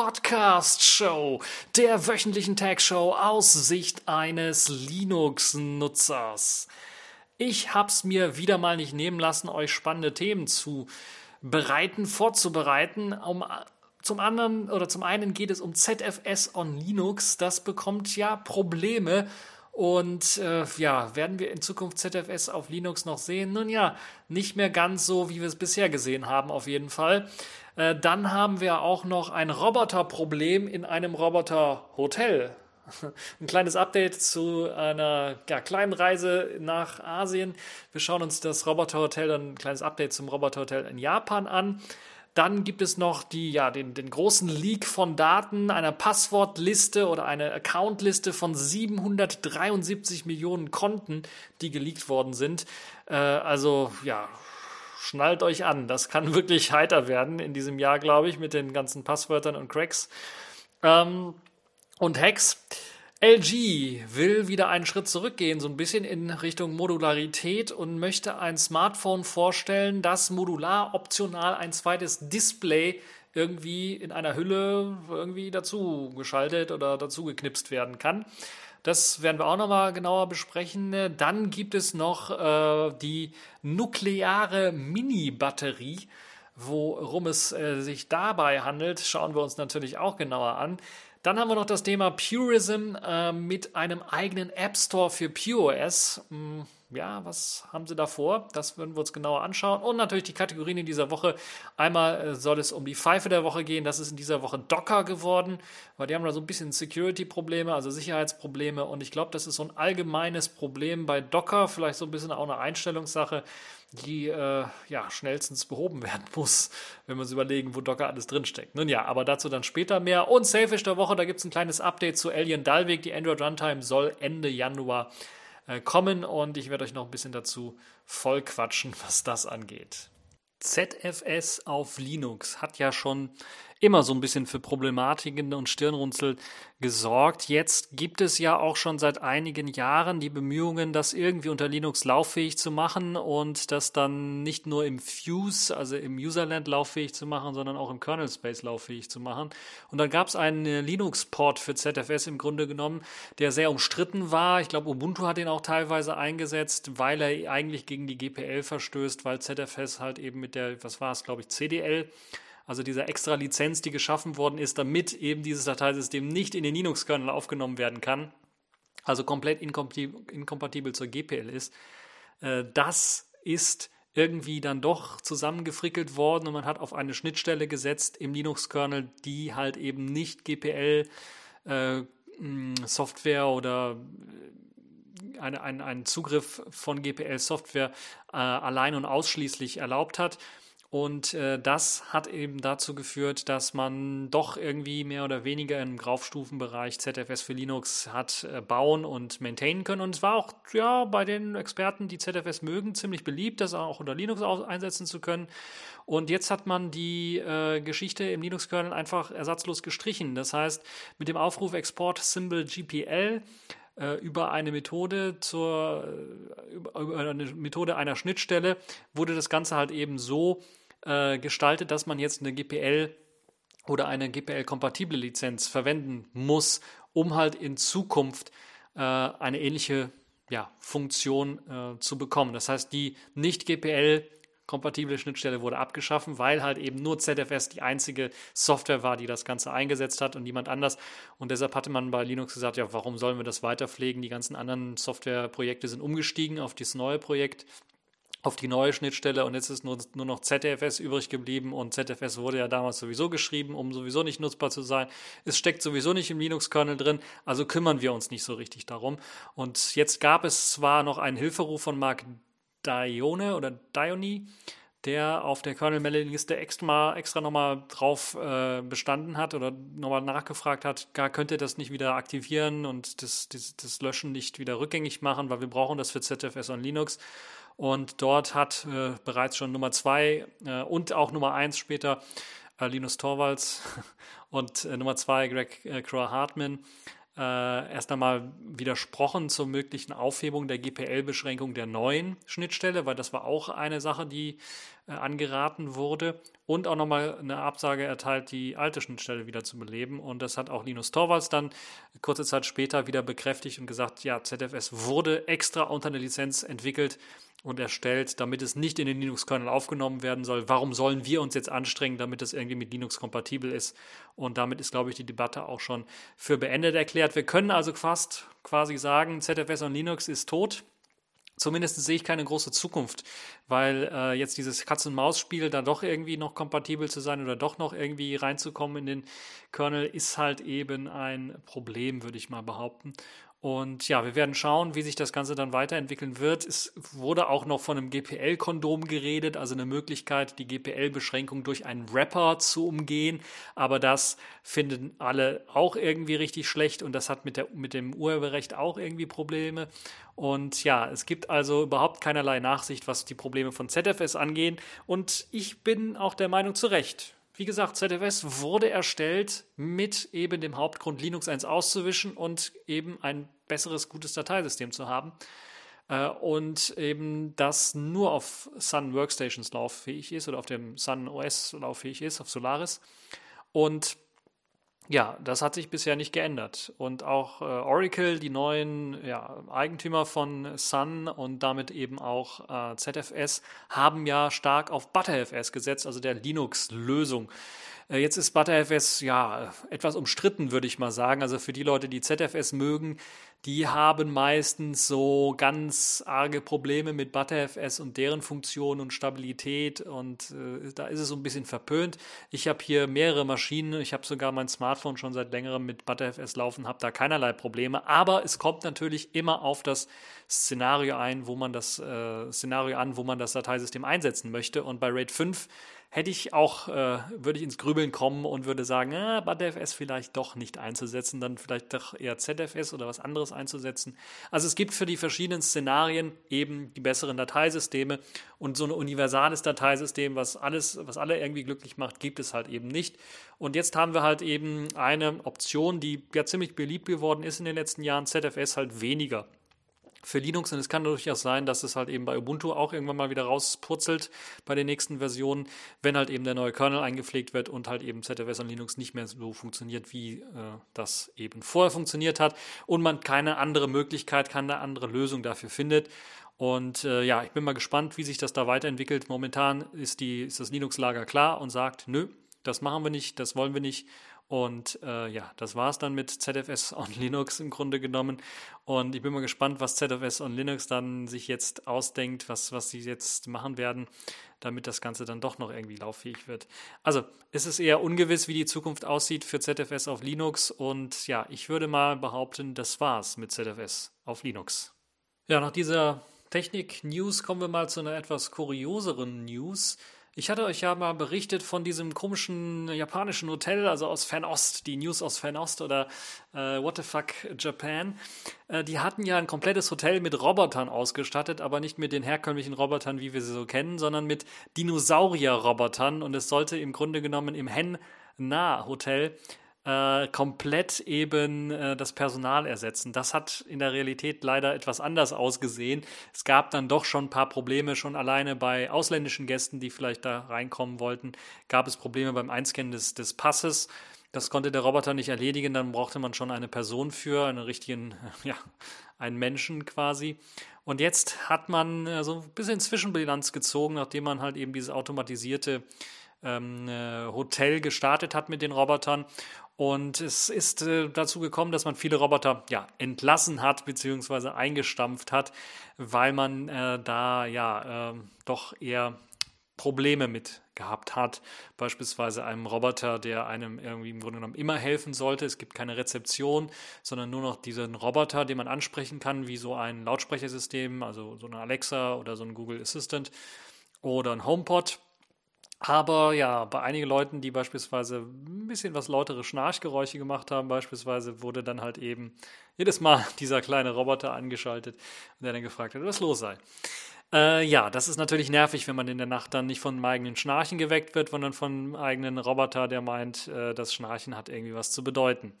TagView Podcast Show, der wöchentlichen Tag Show aus Sicht eines Linux-Nutzers. Ich hab's mir wieder mal nicht nehmen lassen, euch spannende Themen zu bereiten, vorzubereiten. Um, zum anderen oder zum einen geht es um ZFS on Linux. Das bekommt ja Probleme. Und äh, ja, werden wir in Zukunft ZFS auf Linux noch sehen? Nun ja, nicht mehr ganz so, wie wir es bisher gesehen haben, auf jeden Fall. Äh, dann haben wir auch noch ein Roboterproblem in einem Roboterhotel. Ein kleines Update zu einer ja, kleinen Reise nach Asien. Wir schauen uns das Roboterhotel, dann ein kleines Update zum Roboterhotel in Japan an. Dann gibt es noch die, ja, den, den großen Leak von Daten, einer Passwortliste oder eine Accountliste von 773 Millionen Konten, die geleakt worden sind. Äh, also ja, schnallt euch an. Das kann wirklich heiter werden in diesem Jahr, glaube ich, mit den ganzen Passwörtern und Cracks. Ähm, und Hacks. LG will wieder einen Schritt zurückgehen, so ein bisschen in Richtung Modularität und möchte ein Smartphone vorstellen, das modular optional ein zweites Display irgendwie in einer Hülle irgendwie dazu geschaltet oder dazu geknipst werden kann. Das werden wir auch nochmal genauer besprechen. Dann gibt es noch äh, die nukleare Mini-Batterie. Worum es äh, sich dabei handelt, schauen wir uns natürlich auch genauer an. Dann haben wir noch das Thema Purism äh, mit einem eigenen App Store für PureOS. Hm, ja, was haben sie da vor? Das würden wir uns genauer anschauen. Und natürlich die Kategorien in dieser Woche. Einmal äh, soll es um die Pfeife der Woche gehen. Das ist in dieser Woche Docker geworden, weil die haben da so ein bisschen Security-Probleme, also Sicherheitsprobleme. Und ich glaube, das ist so ein allgemeines Problem bei Docker, vielleicht so ein bisschen auch eine Einstellungssache die äh, ja, schnellstens behoben werden muss, wenn wir uns überlegen, wo Docker alles drinsteckt. Nun ja, aber dazu dann später mehr. Und Selfish der Woche, da gibt es ein kleines Update zu Alien Dalvik. Die Android Runtime soll Ende Januar kommen und ich werde euch noch ein bisschen dazu voll quatschen, was das angeht. ZFS auf Linux hat ja schon immer so ein bisschen für Problematiken und Stirnrunzel gesorgt. Jetzt gibt es ja auch schon seit einigen Jahren die Bemühungen, das irgendwie unter Linux lauffähig zu machen und das dann nicht nur im Fuse, also im Userland lauffähig zu machen, sondern auch im Kernel Space lauffähig zu machen. Und dann gab es einen Linux-Port für ZFS im Grunde genommen, der sehr umstritten war. Ich glaube, Ubuntu hat den auch teilweise eingesetzt, weil er eigentlich gegen die GPL verstößt, weil ZFS halt eben mit der, was war es, glaube ich, CDL also dieser extra Lizenz, die geschaffen worden ist, damit eben dieses Dateisystem nicht in den Linux-Kernel aufgenommen werden kann, also komplett inkompatibel zur GPL ist, äh, das ist irgendwie dann doch zusammengefrickelt worden und man hat auf eine Schnittstelle gesetzt im Linux-Kernel, die halt eben nicht GPL äh, Software oder äh, eine, ein, einen Zugriff von GPL-Software äh, allein und ausschließlich erlaubt hat. Und äh, das hat eben dazu geführt, dass man doch irgendwie mehr oder weniger im Graufstufenbereich ZFS für Linux hat äh, bauen und maintainen können. Und es war auch ja, bei den Experten, die ZFS mögen, ziemlich beliebt, das auch unter Linux einsetzen zu können. Und jetzt hat man die äh, Geschichte im Linux-Kernel einfach ersatzlos gestrichen. Das heißt, mit dem Aufruf Export Symbol GPL äh, über eine Methode zur äh, über eine Methode einer Schnittstelle wurde das Ganze halt eben so äh, gestaltet, dass man jetzt eine GPL oder eine GPL-kompatible Lizenz verwenden muss, um halt in Zukunft äh, eine ähnliche ja, Funktion äh, zu bekommen. Das heißt, die nicht GPL kompatible Schnittstelle wurde abgeschaffen, weil halt eben nur ZFS die einzige Software war, die das Ganze eingesetzt hat und niemand anders. Und deshalb hatte man bei Linux gesagt, ja, warum sollen wir das weiterpflegen? Die ganzen anderen Softwareprojekte sind umgestiegen auf dieses neue Projekt auf die neue Schnittstelle und jetzt ist nur, nur noch ZFS übrig geblieben und ZFS wurde ja damals sowieso geschrieben, um sowieso nicht nutzbar zu sein. Es steckt sowieso nicht im Linux-Kernel drin, also kümmern wir uns nicht so richtig darum. Und jetzt gab es zwar noch einen Hilferuf von Mark Dione oder Dione, der auf der Kernel-Mailing-Liste extra, extra nochmal drauf äh, bestanden hat oder nochmal nachgefragt hat, gar könnte das nicht wieder aktivieren und das, das, das Löschen nicht wieder rückgängig machen, weil wir brauchen das für ZFS und Linux. Und dort hat äh, bereits schon Nummer zwei äh, und auch Nummer eins später äh, Linus Torvalds und äh, Nummer zwei Greg äh, Crow Hartman äh, erst einmal widersprochen zur möglichen Aufhebung der GPL-Beschränkung der neuen Schnittstelle, weil das war auch eine Sache, die angeraten wurde und auch nochmal eine Absage erteilt, die alte Schnittstelle wieder zu beleben. Und das hat auch Linus Torvalds dann kurze Zeit später wieder bekräftigt und gesagt, ja, ZFS wurde extra unter einer Lizenz entwickelt und erstellt, damit es nicht in den Linux-Kernel aufgenommen werden soll. Warum sollen wir uns jetzt anstrengen, damit es irgendwie mit Linux kompatibel ist? Und damit ist, glaube ich, die Debatte auch schon für beendet erklärt. Wir können also fast quasi sagen, ZFS und Linux ist tot. Zumindest sehe ich keine große Zukunft, weil äh, jetzt dieses Katz-und-Maus-Spiel da doch irgendwie noch kompatibel zu sein oder doch noch irgendwie reinzukommen in den Kernel ist halt eben ein Problem, würde ich mal behaupten. Und ja, wir werden schauen, wie sich das Ganze dann weiterentwickeln wird. Es wurde auch noch von einem GPL-Kondom geredet, also eine Möglichkeit, die GPL-Beschränkung durch einen Wrapper zu umgehen. Aber das finden alle auch irgendwie richtig schlecht und das hat mit, der, mit dem Urheberrecht auch irgendwie Probleme. Und ja, es gibt also überhaupt keinerlei Nachsicht, was die Probleme von ZFS angehen. Und ich bin auch der Meinung zu Recht. Wie gesagt, ZFS wurde erstellt mit eben dem Hauptgrund, Linux 1 auszuwischen und eben ein besseres, gutes Dateisystem zu haben. Äh, und eben das nur auf Sun Workstations lauffähig ist oder auf dem Sun OS lauffähig ist, auf Solaris. Und ja, das hat sich bisher nicht geändert. Und auch äh, Oracle, die neuen ja, Eigentümer von Sun und damit eben auch äh, ZFS, haben ja stark auf ButterFS gesetzt, also der Linux-Lösung. Äh, jetzt ist ButterFS ja etwas umstritten, würde ich mal sagen. Also für die Leute, die ZFS mögen, die haben meistens so ganz arge Probleme mit ButterFS und deren Funktion und Stabilität und äh, da ist es so ein bisschen verpönt. Ich habe hier mehrere Maschinen, ich habe sogar mein Smartphone schon seit längerem mit ButterFS laufen, habe da keinerlei Probleme, aber es kommt natürlich immer auf das Szenario ein, wo man das äh, Szenario an, wo man das Dateisystem einsetzen möchte. Und bei RAID 5 hätte ich auch, äh, würde ich ins Grübeln kommen und würde sagen, äh, ButterFS vielleicht doch nicht einzusetzen, dann vielleicht doch eher ZFS oder was anderes einzusetzen. Also es gibt für die verschiedenen Szenarien eben die besseren Dateisysteme und so ein universales Dateisystem, was alles, was alle irgendwie glücklich macht, gibt es halt eben nicht. Und jetzt haben wir halt eben eine Option, die ja ziemlich beliebt geworden ist in den letzten Jahren, ZFS halt weniger für Linux und es kann durchaus sein, dass es halt eben bei Ubuntu auch irgendwann mal wieder rauspurzelt bei den nächsten Versionen, wenn halt eben der neue Kernel eingepflegt wird und halt eben ZFS und Linux nicht mehr so funktioniert, wie äh, das eben vorher funktioniert hat und man keine andere Möglichkeit, keine andere Lösung dafür findet. Und äh, ja, ich bin mal gespannt, wie sich das da weiterentwickelt. Momentan ist, die, ist das Linux-Lager klar und sagt, nö, das machen wir nicht, das wollen wir nicht und äh, ja, das war es dann mit ZFS on Linux im Grunde genommen. Und ich bin mal gespannt, was ZFS on Linux dann sich jetzt ausdenkt, was, was sie jetzt machen werden, damit das Ganze dann doch noch irgendwie lauffähig wird. Also es ist eher ungewiss, wie die Zukunft aussieht für ZFS auf Linux. Und ja, ich würde mal behaupten, das war's mit ZFS auf Linux. Ja, nach dieser Technik-News kommen wir mal zu einer etwas kurioseren News. Ich hatte euch ja mal berichtet von diesem komischen japanischen Hotel, also aus Fernost, die News aus Fernost oder äh, What the fuck Japan. Äh, die hatten ja ein komplettes Hotel mit Robotern ausgestattet, aber nicht mit den herkömmlichen Robotern, wie wir sie so kennen, sondern mit Dinosaurier-Robotern. Und es sollte im Grunde genommen im Hen-Na-Hotel äh, komplett eben äh, das Personal ersetzen. Das hat in der Realität leider etwas anders ausgesehen. Es gab dann doch schon ein paar Probleme, schon alleine bei ausländischen Gästen, die vielleicht da reinkommen wollten, gab es Probleme beim Einscannen des, des Passes. Das konnte der Roboter nicht erledigen, dann brauchte man schon eine Person für, einen richtigen, ja, einen Menschen quasi. Und jetzt hat man äh, so ein bisschen Zwischenbilanz gezogen, nachdem man halt eben dieses automatisierte ähm, äh, Hotel gestartet hat mit den Robotern und es ist äh, dazu gekommen, dass man viele Roboter ja, entlassen hat bzw. eingestampft hat, weil man äh, da ja äh, doch eher Probleme mit gehabt hat. Beispielsweise einem Roboter, der einem irgendwie im Grunde genommen immer helfen sollte. Es gibt keine Rezeption, sondern nur noch diesen Roboter, den man ansprechen kann, wie so ein Lautsprechersystem, also so eine Alexa oder so ein Google Assistant oder ein HomePod. Aber ja, bei einigen Leuten, die beispielsweise ein bisschen was lautere Schnarchgeräusche gemacht haben, beispielsweise wurde dann halt eben jedes Mal dieser kleine Roboter angeschaltet, der dann gefragt hat, was los sei. Äh, ja, das ist natürlich nervig, wenn man in der Nacht dann nicht von einem eigenen Schnarchen geweckt wird, sondern von einem eigenen Roboter, der meint, äh, das Schnarchen hat irgendwie was zu bedeuten.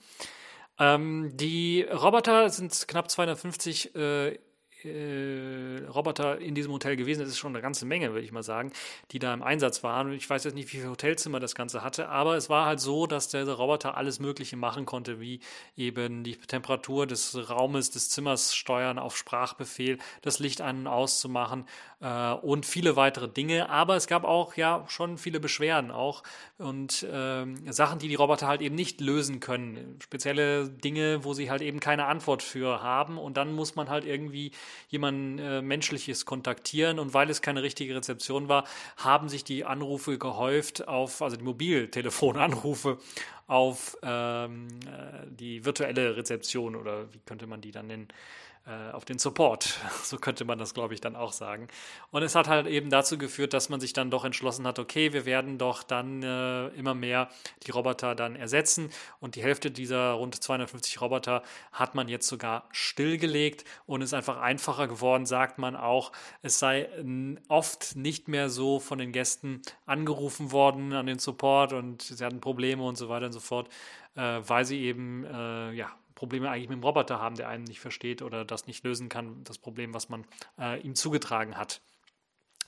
Ähm, die Roboter sind knapp 250 äh, äh, Roboter in diesem Hotel gewesen. Das ist schon eine ganze Menge, würde ich mal sagen, die da im Einsatz waren. Ich weiß jetzt nicht, wie viele Hotelzimmer das Ganze hatte, aber es war halt so, dass der Roboter alles Mögliche machen konnte, wie eben die Temperatur des Raumes, des Zimmers steuern auf Sprachbefehl, das Licht an- und auszumachen äh, und viele weitere Dinge. Aber es gab auch ja schon viele Beschwerden auch und äh, Sachen, die die Roboter halt eben nicht lösen können. Spezielle Dinge, wo sie halt eben keine Antwort für haben und dann muss man halt irgendwie jemanden äh, Menschliches kontaktieren und weil es keine richtige Rezeption war, haben sich die Anrufe gehäuft auf, also die Mobiltelefonanrufe auf ähm, äh, die virtuelle Rezeption oder wie könnte man die dann nennen? Äh, auf den Support. So könnte man das, glaube ich, dann auch sagen. Und es hat halt eben dazu geführt, dass man sich dann doch entschlossen hat, okay, wir werden doch dann äh, immer mehr die Roboter dann ersetzen. Und die Hälfte dieser rund 250 Roboter hat man jetzt sogar stillgelegt und ist einfach einfacher geworden, sagt man auch. Es sei oft nicht mehr so von den Gästen angerufen worden an den Support und sie hatten Probleme und so weiter und so fort, äh, weil sie eben äh, ja Probleme eigentlich mit dem Roboter haben, der einen nicht versteht oder das nicht lösen kann, das Problem, was man äh, ihm zugetragen hat.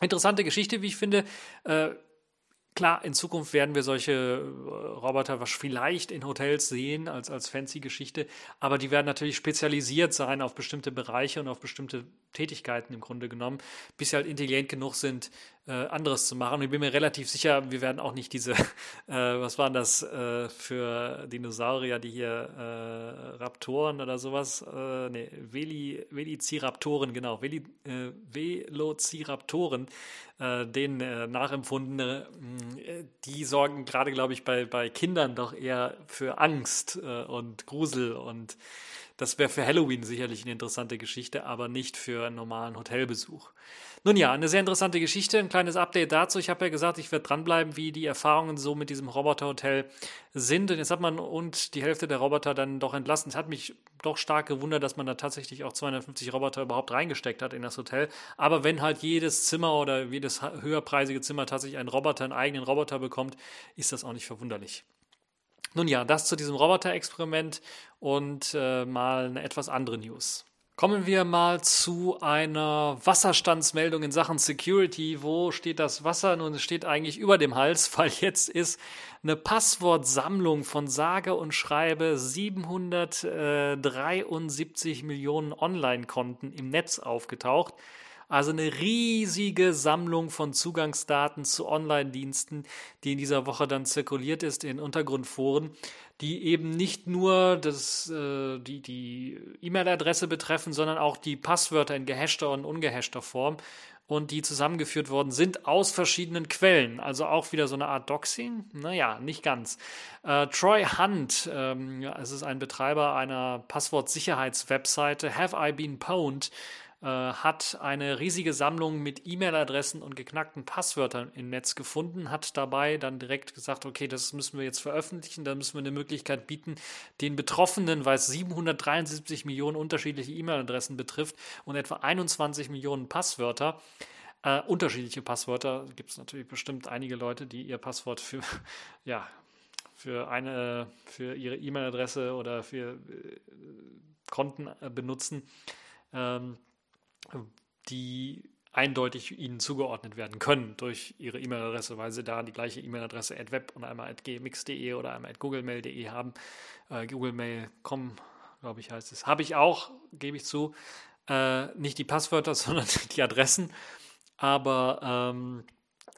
Interessante Geschichte, wie ich finde. Äh, Klar, in Zukunft werden wir solche äh, Roboter vielleicht in Hotels sehen als, als fancy Geschichte, aber die werden natürlich spezialisiert sein auf bestimmte Bereiche und auf bestimmte Tätigkeiten im Grunde genommen, bis sie halt intelligent genug sind, äh, anderes zu machen. Und ich bin mir relativ sicher, wir werden auch nicht diese, äh, was waren das äh, für Dinosaurier, die hier äh, Raptoren oder sowas, äh, nee, Veli, Velociraptoren, genau, Veli, äh, Velociraptoren, äh, den äh, nachempfundene, äh, die sorgen gerade, glaube ich, bei, bei Kindern doch eher für Angst und Grusel und das wäre für Halloween sicherlich eine interessante Geschichte, aber nicht für einen normalen Hotelbesuch. Nun ja, eine sehr interessante Geschichte, ein kleines Update dazu. Ich habe ja gesagt, ich werde dranbleiben, wie die Erfahrungen so mit diesem Roboterhotel sind. Und jetzt hat man und die Hälfte der Roboter dann doch entlassen. Es hat mich doch stark gewundert, dass man da tatsächlich auch 250 Roboter überhaupt reingesteckt hat in das Hotel. Aber wenn halt jedes Zimmer oder jedes höherpreisige Zimmer tatsächlich einen Roboter, einen eigenen Roboter bekommt, ist das auch nicht verwunderlich. Nun ja, das zu diesem Roboter-Experiment und äh, mal eine etwas andere News. Kommen wir mal zu einer Wasserstandsmeldung in Sachen Security. Wo steht das Wasser? Nun, es steht eigentlich über dem Hals, weil jetzt ist eine Passwortsammlung von sage und schreibe 773 Millionen Online-Konten im Netz aufgetaucht. Also eine riesige Sammlung von Zugangsdaten zu Online-Diensten, die in dieser Woche dann zirkuliert ist in Untergrundforen, die eben nicht nur das, äh, die, E-Mail-Adresse betreffen, sondern auch die Passwörter in gehashter und ungehashter Form und die zusammengeführt worden sind aus verschiedenen Quellen. Also auch wieder so eine Art Doxing? Naja, nicht ganz. Äh, Troy Hunt, ähm, es ist ein Betreiber einer Passwortsicherheitswebseite, Have I Been Pwned, äh, hat eine riesige Sammlung mit E-Mail-Adressen und geknackten Passwörtern im Netz gefunden, hat dabei dann direkt gesagt, okay, das müssen wir jetzt veröffentlichen, da müssen wir eine Möglichkeit bieten, den Betroffenen, weil es 773 Millionen unterschiedliche E-Mail-Adressen betrifft und etwa 21 Millionen Passwörter, äh, unterschiedliche Passwörter, gibt es natürlich bestimmt einige Leute, die ihr Passwort für, ja, für eine, für ihre E-Mail-Adresse oder für äh, Konten äh, benutzen. Ähm, die eindeutig ihnen zugeordnet werden können durch ihre E-Mail-Adresse, weil sie da die gleiche E-Mail-Adresse at web und einmal at gmx.de oder einmal at googlemail.de haben. Äh, googlemail.com, glaube ich, heißt es. Habe ich auch, gebe ich zu. Äh, nicht die Passwörter, sondern die Adressen, aber ähm,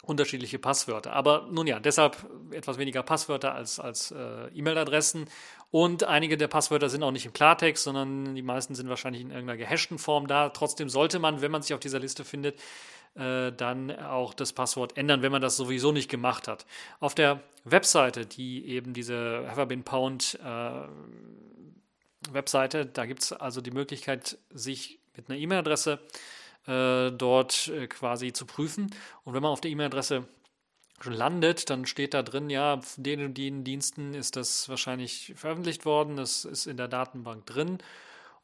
unterschiedliche Passwörter. Aber nun ja, deshalb etwas weniger Passwörter als, als äh, E-Mail-Adressen und einige der Passwörter sind auch nicht im Klartext, sondern die meisten sind wahrscheinlich in irgendeiner gehashten Form da. Trotzdem sollte man, wenn man sich auf dieser Liste findet, äh, dann auch das Passwort ändern, wenn man das sowieso nicht gemacht hat. Auf der Webseite, die eben diese Have I Been Pound äh, Webseite, da gibt es also die Möglichkeit, sich mit einer E-Mail-Adresse äh, dort äh, quasi zu prüfen. Und wenn man auf der E-Mail-Adresse schon landet, dann steht da drin, ja, den und den Diensten ist das wahrscheinlich veröffentlicht worden, das ist in der Datenbank drin.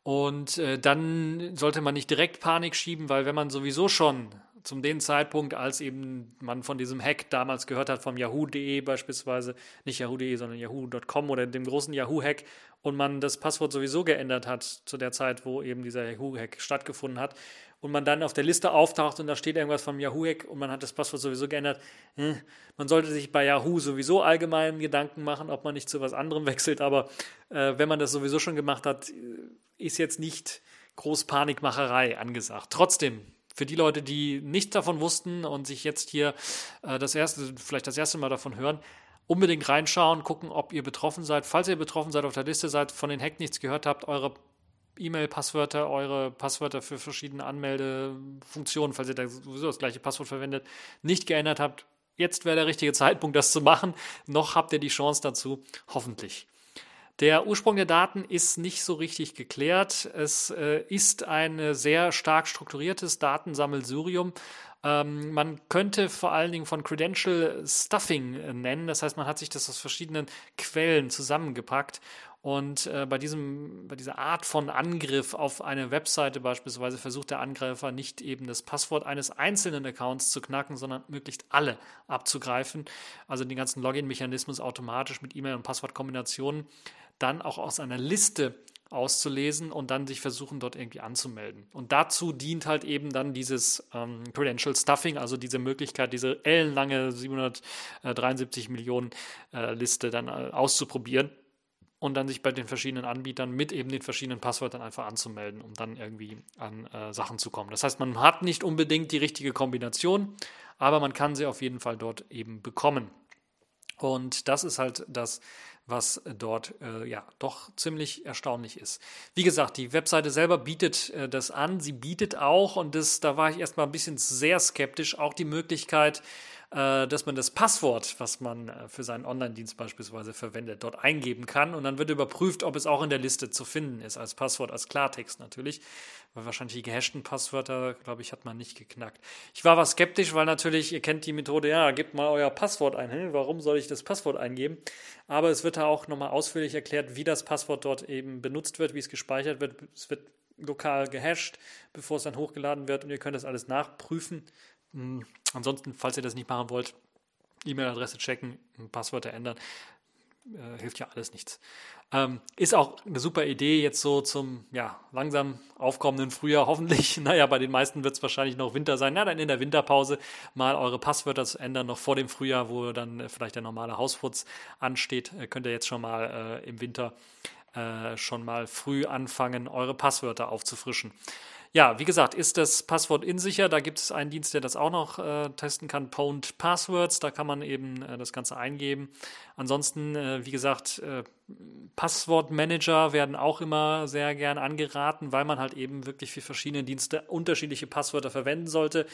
Und äh, dann sollte man nicht direkt Panik schieben, weil wenn man sowieso schon zum den Zeitpunkt, als eben man von diesem Hack damals gehört hat, vom Yahoo.de beispielsweise, nicht Yahoo.de, sondern Yahoo.com oder dem großen Yahoo-Hack und man das Passwort sowieso geändert hat zu der Zeit, wo eben dieser Yahoo-Hack stattgefunden hat und man dann auf der Liste auftaucht und da steht irgendwas vom Yahoo-Hack und man hat das Passwort sowieso geändert. Hm, man sollte sich bei Yahoo sowieso allgemein Gedanken machen, ob man nicht zu was anderem wechselt, aber äh, wenn man das sowieso schon gemacht hat, äh, ist jetzt nicht groß Panikmacherei angesagt. Trotzdem, für die Leute, die nichts davon wussten und sich jetzt hier äh, das erste, vielleicht das erste Mal davon hören, unbedingt reinschauen, gucken, ob ihr betroffen seid. Falls ihr betroffen seid, auf der Liste seid, von den Hack nichts gehört habt, eure E-Mail-Passwörter, eure Passwörter für verschiedene Anmeldefunktionen, falls ihr da sowieso das gleiche Passwort verwendet, nicht geändert habt, jetzt wäre der richtige Zeitpunkt, das zu machen. Noch habt ihr die Chance dazu, hoffentlich. Der Ursprung der Daten ist nicht so richtig geklärt. Es äh, ist ein sehr stark strukturiertes Datensammelsurium. Ähm, man könnte vor allen Dingen von Credential Stuffing nennen. Das heißt, man hat sich das aus verschiedenen Quellen zusammengepackt und äh, bei, diesem, bei dieser Art von Angriff auf eine Webseite beispielsweise versucht der Angreifer nicht eben das Passwort eines einzelnen Accounts zu knacken, sondern möglichst alle abzugreifen. Also den ganzen Login-Mechanismus automatisch mit E-Mail- und Passwortkombinationen dann auch aus einer Liste auszulesen und dann sich versuchen, dort irgendwie anzumelden. Und dazu dient halt eben dann dieses ähm, Credential Stuffing, also diese Möglichkeit, diese ellenlange 773 Millionen äh, Liste dann äh, auszuprobieren und dann sich bei den verschiedenen Anbietern mit eben den verschiedenen Passwörtern einfach anzumelden, um dann irgendwie an äh, Sachen zu kommen. Das heißt, man hat nicht unbedingt die richtige Kombination, aber man kann sie auf jeden Fall dort eben bekommen. Und das ist halt das, was dort äh, ja doch ziemlich erstaunlich ist. Wie gesagt, die Webseite selber bietet äh, das an. Sie bietet auch, und das, da war ich erstmal ein bisschen sehr skeptisch, auch die Möglichkeit, dass man das Passwort, was man äh, für seinen Online-Dienst beispielsweise verwendet, dort eingeben kann und dann wird überprüft, ob es auch in der Liste zu finden ist, als Passwort, als Klartext natürlich, weil wahrscheinlich die gehashten Passwörter, glaube ich, hat man nicht geknackt. Ich war was skeptisch, weil natürlich, ihr kennt die Methode, ja, gebt mal euer Passwort ein, hey, warum soll ich das Passwort eingeben? Aber es wird da auch nochmal ausführlich erklärt, wie das Passwort dort eben benutzt wird, wie es gespeichert wird. Es wird lokal gehasht, bevor es dann hochgeladen wird und ihr könnt das alles nachprüfen. Hm, ansonsten, falls ihr das nicht machen wollt, E-Mail-Adresse checken, Passwörter ändern, äh, hilft ja alles nichts. Ähm, ist auch eine super Idee jetzt so zum ja, langsam aufkommenden Frühjahr hoffentlich. Naja, bei den meisten wird es wahrscheinlich noch Winter sein. Na, dann in der Winterpause mal eure Passwörter zu ändern, noch vor dem Frühjahr, wo dann äh, vielleicht der normale Hausputz ansteht, äh, könnt ihr jetzt schon mal äh, im Winter äh, schon mal früh anfangen, eure Passwörter aufzufrischen. Ja, wie gesagt, ist das Passwort insicher. Da gibt es einen Dienst, der das auch noch äh, testen kann, Pwned Passwords. Da kann man eben äh, das Ganze eingeben. Ansonsten, äh, wie gesagt, äh, Passwortmanager werden auch immer sehr gern angeraten, weil man halt eben wirklich für verschiedene Dienste unterschiedliche Passwörter verwenden sollte.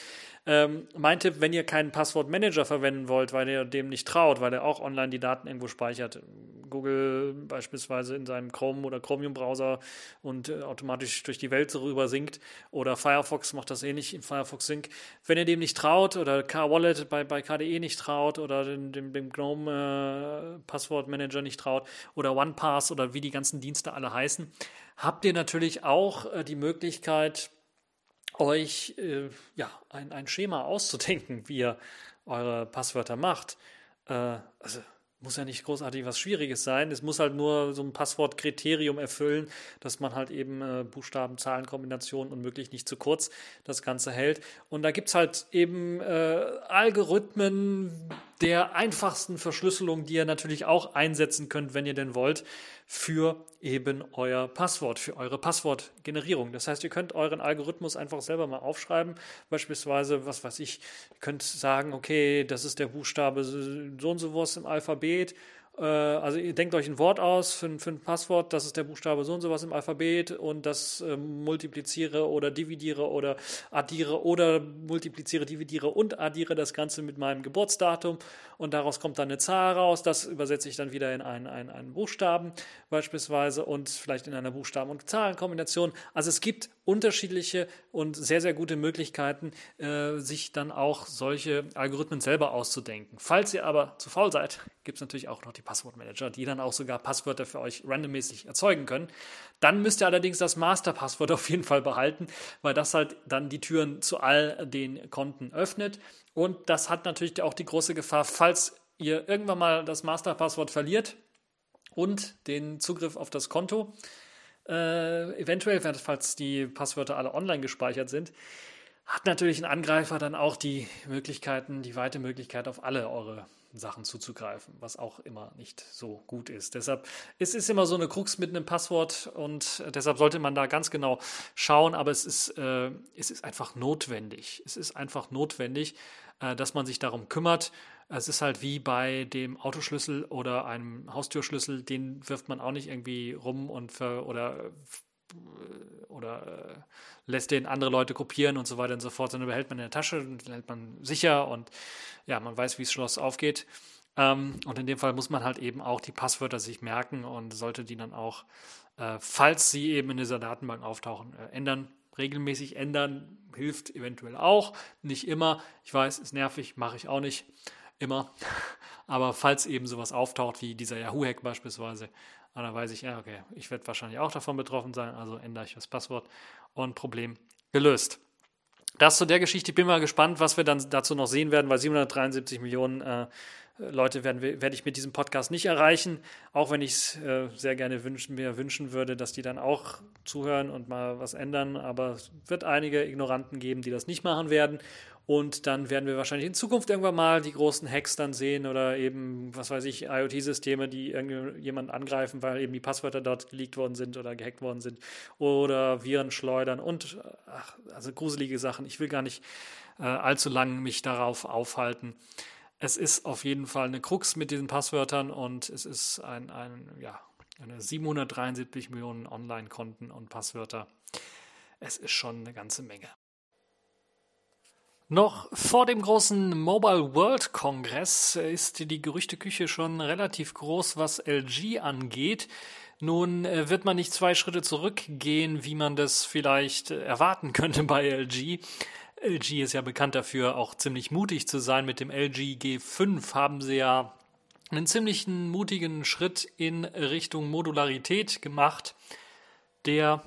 Ähm, mein Tipp, wenn ihr keinen Passwortmanager verwenden wollt, weil ihr dem nicht traut, weil er auch online die Daten irgendwo speichert, Google beispielsweise in seinem Chrome oder Chromium-Browser und äh, automatisch durch die Welt rüber sinkt oder Firefox macht das ähnlich in Firefox Sync. Wenn ihr dem nicht traut oder K-Wallet bei, bei KDE nicht traut oder dem, dem, dem Gnome-Passwortmanager äh, nicht traut oder OnePass oder wie die ganzen Dienste alle heißen, habt ihr natürlich auch äh, die Möglichkeit, euch äh, ja, ein, ein Schema auszudenken, wie ihr eure Passwörter macht. Äh, also muss ja nicht großartig was Schwieriges sein. Es muss halt nur so ein Passwortkriterium erfüllen, dass man halt eben äh, Buchstaben, Zahlen, Kombinationen und möglich nicht zu kurz das Ganze hält. Und da gibt es halt eben äh, Algorithmen der einfachsten Verschlüsselung, die ihr natürlich auch einsetzen könnt, wenn ihr denn wollt, für eben euer Passwort, für eure Passwortgenerierung. Das heißt, ihr könnt euren Algorithmus einfach selber mal aufschreiben. Beispielsweise, was weiß ich, könnt sagen, okay, das ist der Buchstabe so und so was im Alphabet also ihr denkt euch ein Wort aus für, für, ein Passwort, das ist der Buchstabe so und so was im Alphabet und das äh, multipliziere oder dividiere oder addiere oder multipliziere, dividiere und addiere das Ganze mit meinem Geburtsdatum und daraus kommt dann eine Zahl raus, das übersetze ich dann wieder in einen, einen, einen Buchstaben beispielsweise und vielleicht in einer Buchstaben- und Zahlenkombination. Also es gibt unterschiedliche und sehr, sehr gute Möglichkeiten, äh, sich dann auch solche Algorithmen selber auszudenken. Falls ihr aber zu faul seid, gibt es natürlich auch noch die Passwortmanager, die dann auch sogar Passwörter für euch randommäßig erzeugen können. Dann müsst ihr allerdings das Masterpasswort auf jeden Fall behalten, weil das halt dann die Türen zu all den Konten öffnet. Und das hat natürlich auch die große Gefahr, falls ihr irgendwann mal das Masterpasswort verliert und den Zugriff auf das Konto, äh, eventuell, falls die Passwörter alle online gespeichert sind, hat natürlich ein Angreifer dann auch die Möglichkeiten, die weite Möglichkeit, auf alle eure Sachen zuzugreifen, was auch immer nicht so gut ist. Deshalb es ist immer so eine Krux mit einem Passwort und deshalb sollte man da ganz genau schauen, aber es ist, äh, es ist einfach notwendig. Es ist einfach notwendig, dass man sich darum kümmert. Es ist halt wie bei dem Autoschlüssel oder einem Haustürschlüssel, den wirft man auch nicht irgendwie rum und ver oder oder äh, lässt den andere Leute kopieren und so weiter und so fort, sondern behält man in der Tasche und hält man sicher und ja, man weiß, wie das Schloss aufgeht. Ähm, und in dem Fall muss man halt eben auch die Passwörter sich merken und sollte die dann auch, äh, falls sie eben in dieser Datenbank auftauchen, äh, ändern. Regelmäßig ändern hilft eventuell auch, nicht immer. Ich weiß, ist nervig, mache ich auch nicht immer. Aber falls eben sowas auftaucht, wie dieser Yahoo-Hack beispielsweise, und dann weiß ich, ja, okay, ich werde wahrscheinlich auch davon betroffen sein, also ändere ich das Passwort und Problem gelöst. Das zu der Geschichte. Ich bin mal gespannt, was wir dann dazu noch sehen werden, weil 773 Millionen äh, Leute werden, werde ich mit diesem Podcast nicht erreichen, auch wenn ich es äh, sehr gerne wünschen, mir wünschen würde, dass die dann auch zuhören und mal was ändern. Aber es wird einige Ignoranten geben, die das nicht machen werden. Und dann werden wir wahrscheinlich in Zukunft irgendwann mal die großen Hacks dann sehen oder eben, was weiß ich, IoT-Systeme, die irgendjemanden angreifen, weil eben die Passwörter dort geleakt worden sind oder gehackt worden sind oder Viren schleudern und ach, also gruselige Sachen. Ich will gar nicht äh, allzu lang mich darauf aufhalten. Es ist auf jeden Fall eine Krux mit diesen Passwörtern und es ist ein, ein ja, eine 773 Millionen Online-Konten und Passwörter. Es ist schon eine ganze Menge. Noch vor dem großen Mobile World Kongress ist die Gerüchteküche schon relativ groß, was LG angeht. Nun äh, wird man nicht zwei Schritte zurückgehen, wie man das vielleicht äh, erwarten könnte bei LG. LG ist ja bekannt dafür, auch ziemlich mutig zu sein. Mit dem LG G5 haben sie ja einen ziemlich mutigen Schritt in Richtung Modularität gemacht, der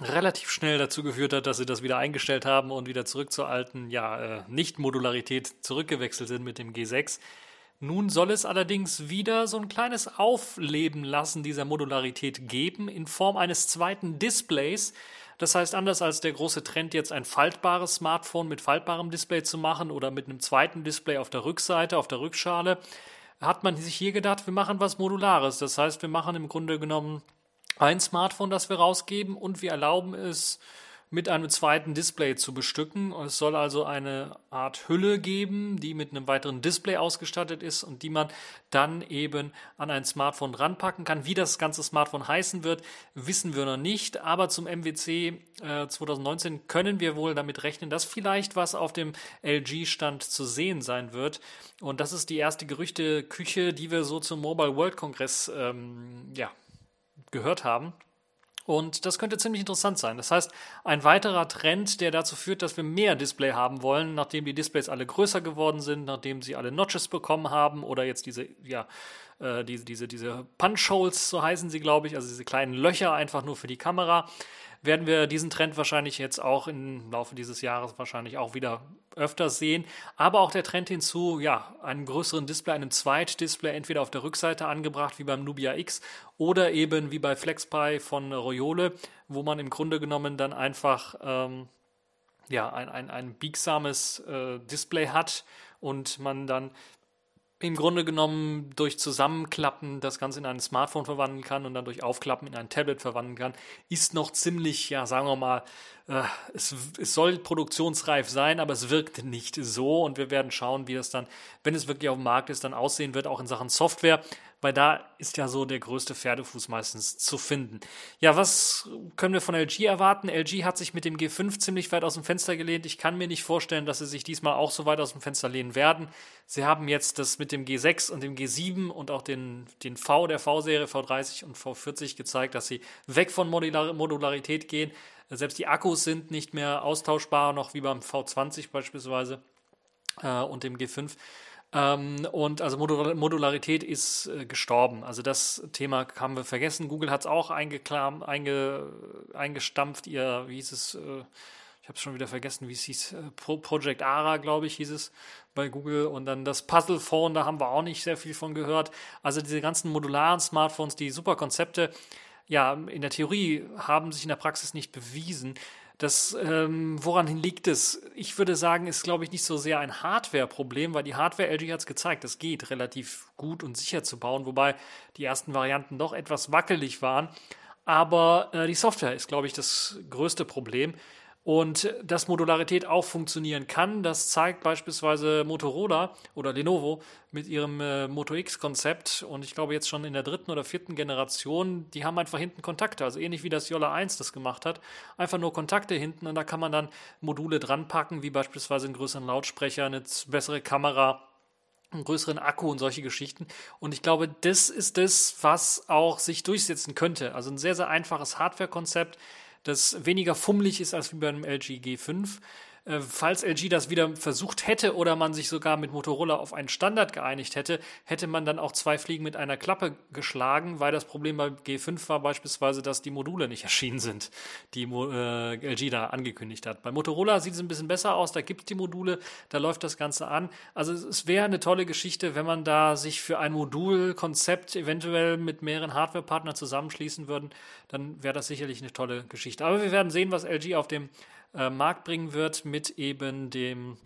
relativ schnell dazu geführt hat, dass sie das wieder eingestellt haben und wieder zurück zur alten, ja, äh, Nicht-Modularität zurückgewechselt sind mit dem G6. Nun soll es allerdings wieder so ein kleines Aufleben lassen dieser Modularität geben in Form eines zweiten Displays. Das heißt, anders als der große Trend, jetzt ein faltbares Smartphone mit faltbarem Display zu machen oder mit einem zweiten Display auf der Rückseite, auf der Rückschale, hat man sich hier gedacht, wir machen was Modulares. Das heißt, wir machen im Grunde genommen ein Smartphone, das wir rausgeben und wir erlauben es mit einem zweiten Display zu bestücken. Es soll also eine Art Hülle geben, die mit einem weiteren Display ausgestattet ist und die man dann eben an ein Smartphone ranpacken kann. Wie das ganze Smartphone heißen wird, wissen wir noch nicht, aber zum MWC äh, 2019 können wir wohl damit rechnen, dass vielleicht was auf dem LG-Stand zu sehen sein wird. Und das ist die erste Gerüchteküche, die wir so zum Mobile World Kongress ähm, ja, gehört haben. Und das könnte ziemlich interessant sein. Das heißt, ein weiterer Trend, der dazu führt, dass wir mehr Display haben wollen, nachdem die Displays alle größer geworden sind, nachdem sie alle Notches bekommen haben oder jetzt diese, ja, äh, diese, diese, diese Punch Holes, so heißen sie, glaube ich, also diese kleinen Löcher einfach nur für die Kamera werden wir diesen Trend wahrscheinlich jetzt auch im Laufe dieses Jahres wahrscheinlich auch wieder öfters sehen. Aber auch der Trend hinzu, ja, einem größeren Display, einem Zweitdisplay entweder auf der Rückseite angebracht, wie beim Nubia X, oder eben wie bei FlexPy von Royole, wo man im Grunde genommen dann einfach ähm, ja, ein, ein, ein biegsames äh, Display hat und man dann im Grunde genommen durch Zusammenklappen das Ganze in ein Smartphone verwandeln kann und dann durch Aufklappen in ein Tablet verwandeln kann, ist noch ziemlich, ja, sagen wir mal, äh, es, es soll produktionsreif sein, aber es wirkt nicht so und wir werden schauen, wie das dann, wenn es wirklich auf dem Markt ist, dann aussehen wird, auch in Sachen Software. Weil da ist ja so der größte Pferdefuß meistens zu finden. Ja, was können wir von LG erwarten? LG hat sich mit dem G5 ziemlich weit aus dem Fenster gelehnt. Ich kann mir nicht vorstellen, dass sie sich diesmal auch so weit aus dem Fenster lehnen werden. Sie haben jetzt das mit dem G6 und dem G7 und auch den, den V der V-Serie, V30 und V40 gezeigt, dass sie weg von Modular Modularität gehen. Selbst die Akkus sind nicht mehr austauschbar, noch wie beim V20 beispielsweise äh, und dem G5. Ähm, und also Modularität ist äh, gestorben. Also das Thema haben wir vergessen. Google hat es auch einge, eingestampft. Ihr, wie hieß es? Äh, ich habe es schon wieder vergessen, wie es hieß. Äh, Pro Project Ara, glaube ich, hieß es bei Google. Und dann das Puzzle Phone, da haben wir auch nicht sehr viel von gehört. Also diese ganzen modularen Smartphones, die super Konzepte, ja, in der Theorie haben sich in der Praxis nicht bewiesen. Das, ähm, woran liegt es? Ich würde sagen, ist, glaube ich, nicht so sehr ein Hardware-Problem, weil die Hardware, LG hat es gezeigt, es geht relativ gut und sicher zu bauen, wobei die ersten Varianten doch etwas wackelig waren. Aber äh, die Software ist, glaube ich, das größte Problem. Und dass Modularität auch funktionieren kann, das zeigt beispielsweise Motorola oder Lenovo mit ihrem äh, Moto X-Konzept. Und ich glaube jetzt schon in der dritten oder vierten Generation, die haben einfach hinten Kontakte. Also ähnlich wie das Yola 1 das gemacht hat. Einfach nur Kontakte hinten und da kann man dann Module dran packen, wie beispielsweise einen größeren Lautsprecher, eine bessere Kamera einen größeren Akku und solche Geschichten. Und ich glaube, das ist das, was auch sich durchsetzen könnte. Also ein sehr, sehr einfaches Hardware-Konzept, das weniger fummelig ist als wie beim LG G5. Äh, falls LG das wieder versucht hätte oder man sich sogar mit Motorola auf einen Standard geeinigt hätte, hätte man dann auch zwei Fliegen mit einer Klappe geschlagen, weil das Problem bei G5 war beispielsweise, dass die Module nicht erschienen sind, die äh, LG da angekündigt hat. Bei Motorola sieht es ein bisschen besser aus, da gibt es die Module, da läuft das Ganze an. Also es wäre eine tolle Geschichte, wenn man da sich für ein Modulkonzept eventuell mit mehreren Hardwarepartnern zusammenschließen würden, dann wäre das sicherlich eine tolle Geschichte. Aber wir werden sehen, was LG auf dem äh, Markt bringen wird mit eben dem,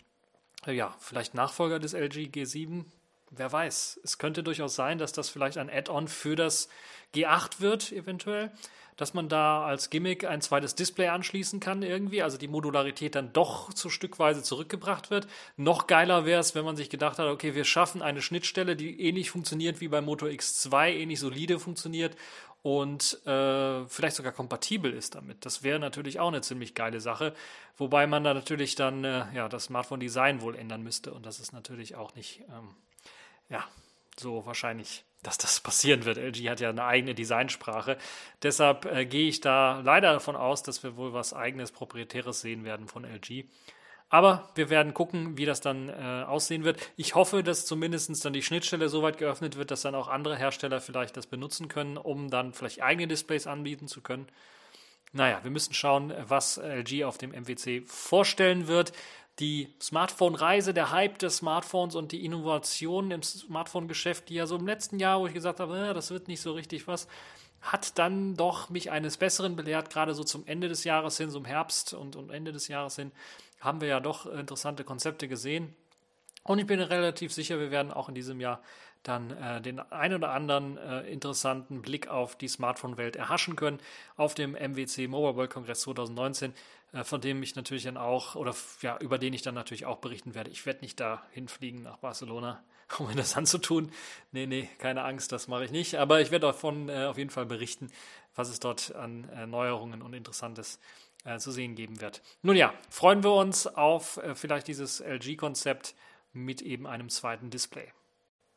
äh, ja, vielleicht Nachfolger des LG G7. Wer weiß, es könnte durchaus sein, dass das vielleicht ein Add-on für das G8 wird, eventuell dass man da als Gimmick ein zweites Display anschließen kann irgendwie, also die Modularität dann doch zu Stückweise zurückgebracht wird. Noch geiler wäre es, wenn man sich gedacht hat, okay, wir schaffen eine Schnittstelle, die ähnlich funktioniert wie beim Moto X2, ähnlich solide funktioniert und äh, vielleicht sogar kompatibel ist damit. Das wäre natürlich auch eine ziemlich geile Sache, wobei man da natürlich dann äh, ja, das Smartphone-Design wohl ändern müsste und das ist natürlich auch nicht ähm, ja, so wahrscheinlich dass das passieren wird. LG hat ja eine eigene Designsprache. Deshalb äh, gehe ich da leider davon aus, dass wir wohl was eigenes, proprietäres sehen werden von LG. Aber wir werden gucken, wie das dann äh, aussehen wird. Ich hoffe, dass zumindest dann die Schnittstelle so weit geöffnet wird, dass dann auch andere Hersteller vielleicht das benutzen können, um dann vielleicht eigene Displays anbieten zu können. Naja, wir müssen schauen, was LG auf dem MWC vorstellen wird die Smartphone-Reise, der Hype des Smartphones und die Innovationen im Smartphone-Geschäft, die ja so im letzten Jahr, wo ich gesagt habe, äh, das wird nicht so richtig was, hat dann doch mich eines Besseren belehrt, gerade so zum Ende des Jahres hin, so im Herbst und, und Ende des Jahres hin, haben wir ja doch interessante Konzepte gesehen. Und ich bin relativ sicher, wir werden auch in diesem Jahr dann äh, den ein oder anderen äh, interessanten Blick auf die Smartphone-Welt erhaschen können auf dem MWC Mobile World Congress 2019, äh, von dem ich natürlich dann auch, oder ja, über den ich dann natürlich auch berichten werde. Ich werde nicht da hinfliegen nach Barcelona, um mir das anzutun. Nee, nee, keine Angst, das mache ich nicht. Aber ich werde davon äh, auf jeden Fall berichten, was es dort an äh, Neuerungen und Interessantes äh, zu sehen geben wird. Nun ja, freuen wir uns auf vielleicht dieses LG-Konzept mit eben einem zweiten Display.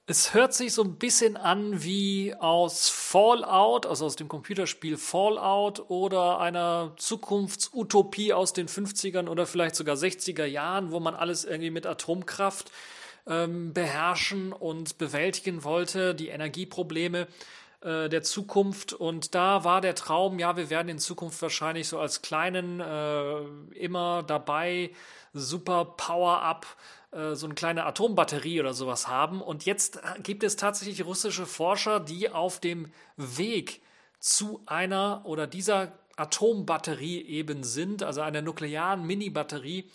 Es hört sich so ein bisschen an wie aus Fallout, also aus dem Computerspiel Fallout oder einer Zukunftsutopie aus den 50ern oder vielleicht sogar 60er Jahren, wo man alles irgendwie mit Atomkraft ähm, beherrschen und bewältigen wollte, die Energieprobleme äh, der Zukunft. Und da war der Traum, ja, wir werden in Zukunft wahrscheinlich so als kleinen, äh, immer dabei, super Power-Up äh, so eine kleine Atombatterie oder sowas haben. Und jetzt gibt es tatsächlich russische Forscher, die auf dem Weg zu einer oder dieser Atombatterie eben sind, also einer nuklearen Mini-Batterie,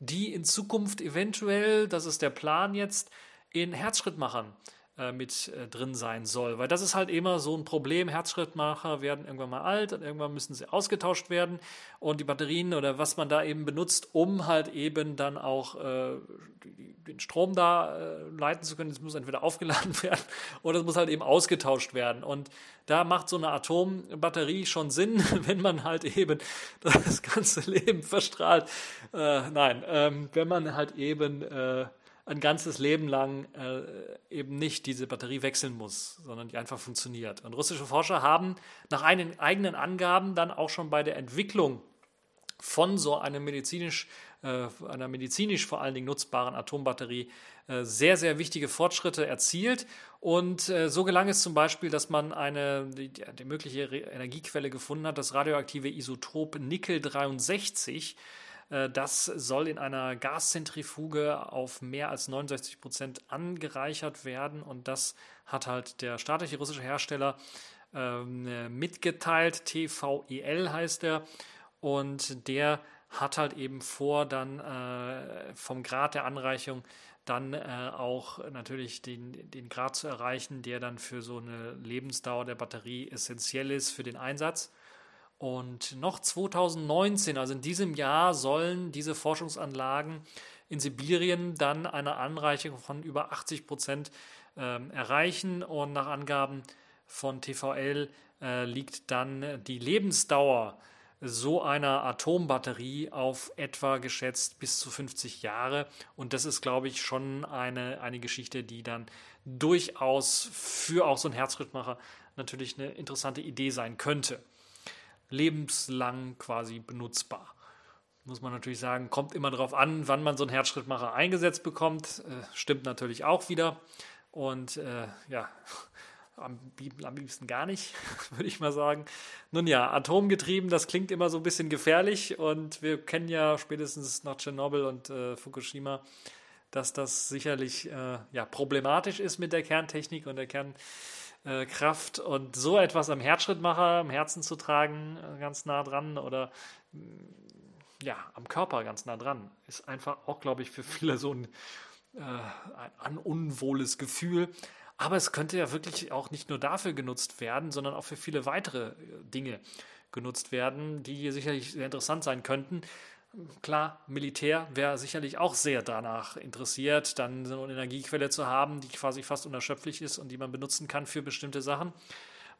die in Zukunft eventuell, das ist der Plan jetzt, in Herzschrittmachern äh, mit äh, drin sein soll. Weil das ist halt immer so ein Problem. Herzschrittmacher werden irgendwann mal alt und irgendwann müssen sie ausgetauscht werden. Und die Batterien oder was man da eben benutzt, um halt eben dann auch äh, den Strom da äh, leiten zu können, das muss entweder aufgeladen werden oder es muss halt eben ausgetauscht werden. Und da macht so eine Atombatterie schon Sinn, wenn man halt eben das ganze Leben verstrahlt. Äh, nein, ähm, wenn man halt eben äh, ein ganzes Leben lang äh, eben nicht diese Batterie wechseln muss, sondern die einfach funktioniert. Und russische Forscher haben nach eigenen Angaben dann auch schon bei der Entwicklung von so einer medizinisch, äh, einer medizinisch vor allen Dingen nutzbaren Atombatterie äh, sehr, sehr wichtige Fortschritte erzielt. Und äh, so gelang es zum Beispiel, dass man eine die, die mögliche Energiequelle gefunden hat, das radioaktive Isotop Nickel 63 äh, das soll in einer Gaszentrifuge auf mehr als 69 Prozent angereichert werden und das hat halt der staatliche russische Hersteller ähm, mitgeteilt. TVEL heißt er und der hat halt eben vor, dann äh, vom Grad der Anreichung dann äh, auch natürlich den, den Grad zu erreichen, der dann für so eine Lebensdauer der Batterie essentiell ist für den Einsatz. Und noch 2019, also in diesem Jahr, sollen diese Forschungsanlagen in Sibirien dann eine Anreichung von über 80 Prozent äh, erreichen. Und nach Angaben von TVL äh, liegt dann die Lebensdauer so einer Atombatterie auf etwa geschätzt bis zu 50 Jahre. Und das ist, glaube ich, schon eine, eine Geschichte, die dann durchaus für auch so einen Herzschrittmacher natürlich eine interessante Idee sein könnte lebenslang quasi benutzbar. Muss man natürlich sagen, kommt immer darauf an, wann man so einen Herzschrittmacher eingesetzt bekommt. Äh, stimmt natürlich auch wieder. Und äh, ja, am, am liebsten gar nicht, würde ich mal sagen. Nun ja, atomgetrieben, das klingt immer so ein bisschen gefährlich und wir kennen ja spätestens nach Tschernobyl und äh, Fukushima, dass das sicherlich äh, ja, problematisch ist mit der Kerntechnik und der Kerntechnik äh, Kraft und so etwas am Herzschrittmacher, am Herzen zu tragen, äh, ganz nah dran oder mm, ja, am Körper ganz nah dran, ist einfach auch, glaube ich, für viele so ein, äh, ein unwohles Gefühl. Aber es könnte ja wirklich auch nicht nur dafür genutzt werden, sondern auch für viele weitere äh, Dinge genutzt werden, die sicherlich sehr interessant sein könnten. Klar, Militär wäre sicherlich auch sehr danach interessiert, dann so eine Energiequelle zu haben, die quasi fast unerschöpflich ist und die man benutzen kann für bestimmte Sachen.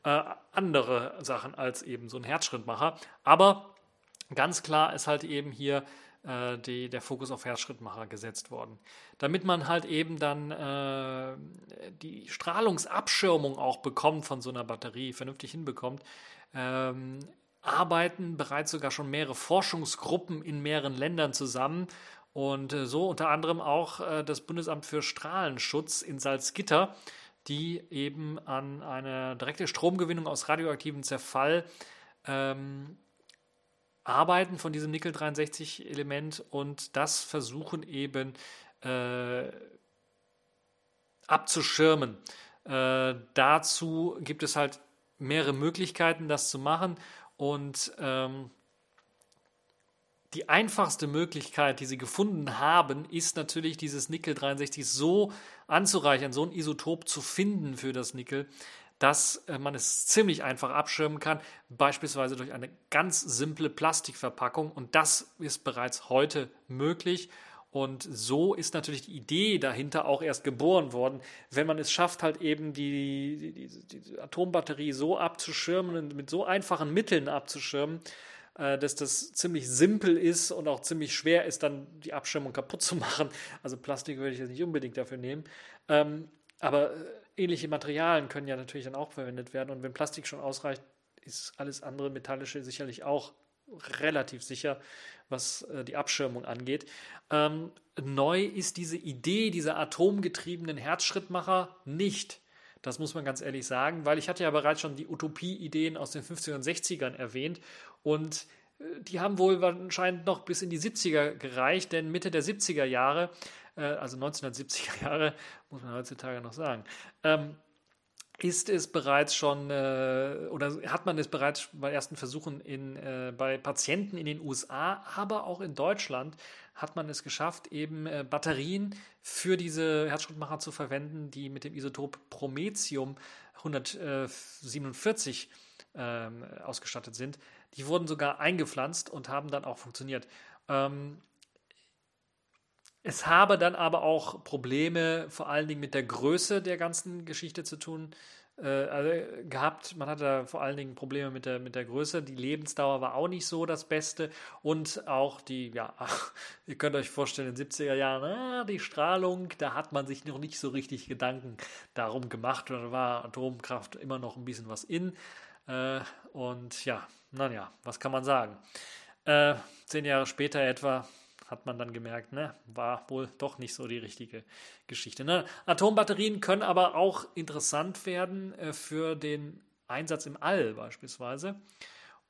Äh, andere Sachen als eben so ein Herzschrittmacher. Aber ganz klar ist halt eben hier äh, die, der Fokus auf Herzschrittmacher gesetzt worden. Damit man halt eben dann äh, die Strahlungsabschirmung auch bekommt von so einer Batterie, vernünftig hinbekommt, ähm, arbeiten bereits sogar schon mehrere Forschungsgruppen in mehreren Ländern zusammen und äh, so unter anderem auch äh, das Bundesamt für Strahlenschutz in Salzgitter, die eben an eine direkte Stromgewinnung aus radioaktivem Zerfall ähm, arbeiten von diesem Nickel-63-Element und das versuchen eben äh, abzuschirmen. Äh, dazu gibt es halt mehrere Möglichkeiten, das zu machen. Und ähm, die einfachste Möglichkeit, die sie gefunden haben, ist natürlich dieses Nickel 63 so anzureichern, so ein Isotop zu finden für das Nickel, dass äh, man es ziemlich einfach abschirmen kann, beispielsweise durch eine ganz simple Plastikverpackung. Und das ist bereits heute möglich. Und so ist natürlich die Idee dahinter auch erst geboren worden, wenn man es schafft, halt eben die, die, die, die Atombatterie so abzuschirmen und mit so einfachen Mitteln abzuschirmen, äh, dass das ziemlich simpel ist und auch ziemlich schwer ist, dann die Abschirmung kaputt zu machen. Also Plastik würde ich jetzt nicht unbedingt dafür nehmen. Ähm, aber äh, ähnliche Materialien können ja natürlich dann auch verwendet werden. Und wenn Plastik schon ausreicht, ist alles andere Metallische sicherlich auch relativ sicher, was äh, die Abschirmung angeht. Ähm, neu ist diese Idee dieser atomgetriebenen Herzschrittmacher nicht. Das muss man ganz ehrlich sagen, weil ich hatte ja bereits schon die Utopie-Ideen aus den 50er und 60ern erwähnt und äh, die haben wohl anscheinend noch bis in die 70er gereicht, denn Mitte der 70er Jahre, äh, also 1970er Jahre, muss man heutzutage noch sagen, ähm, ist es bereits schon äh, oder hat man es bereits bei ersten Versuchen in, äh, bei Patienten in den USA, aber auch in Deutschland hat man es geschafft, eben äh, Batterien für diese Herzschrittmacher zu verwenden, die mit dem Isotop Promethium 147 ähm, ausgestattet sind. Die wurden sogar eingepflanzt und haben dann auch funktioniert. Ähm, es habe dann aber auch Probleme, vor allen Dingen mit der Größe der ganzen Geschichte zu tun äh, also gehabt. Man hatte vor allen Dingen Probleme mit der, mit der Größe. Die Lebensdauer war auch nicht so das Beste. Und auch die, ja, ihr könnt euch vorstellen, in den 70er Jahren, ah, die Strahlung, da hat man sich noch nicht so richtig Gedanken darum gemacht. Da war Atomkraft immer noch ein bisschen was in. Äh, und ja, naja, was kann man sagen? Äh, zehn Jahre später etwa hat man dann gemerkt, ne, war wohl doch nicht so die richtige Geschichte. Ne? Atombatterien können aber auch interessant werden äh, für den Einsatz im All beispielsweise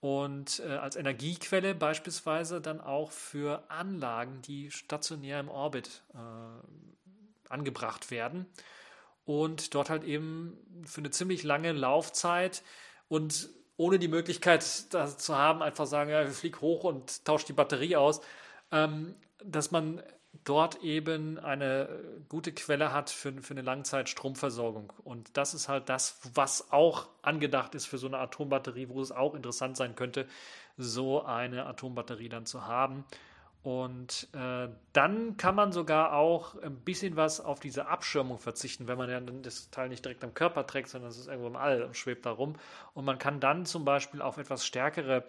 und äh, als Energiequelle beispielsweise dann auch für Anlagen, die stationär im Orbit äh, angebracht werden und dort halt eben für eine ziemlich lange Laufzeit und ohne die Möglichkeit zu haben, einfach sagen, ja, flieg hoch und tausch die Batterie aus, ähm, dass man dort eben eine gute Quelle hat für, für eine Langzeitstromversorgung. Und das ist halt das, was auch angedacht ist für so eine Atombatterie, wo es auch interessant sein könnte, so eine Atombatterie dann zu haben. Und äh, dann kann man sogar auch ein bisschen was auf diese Abschirmung verzichten, wenn man ja das Teil nicht direkt am Körper trägt, sondern es ist irgendwo im All und schwebt da rum. Und man kann dann zum Beispiel auf etwas stärkere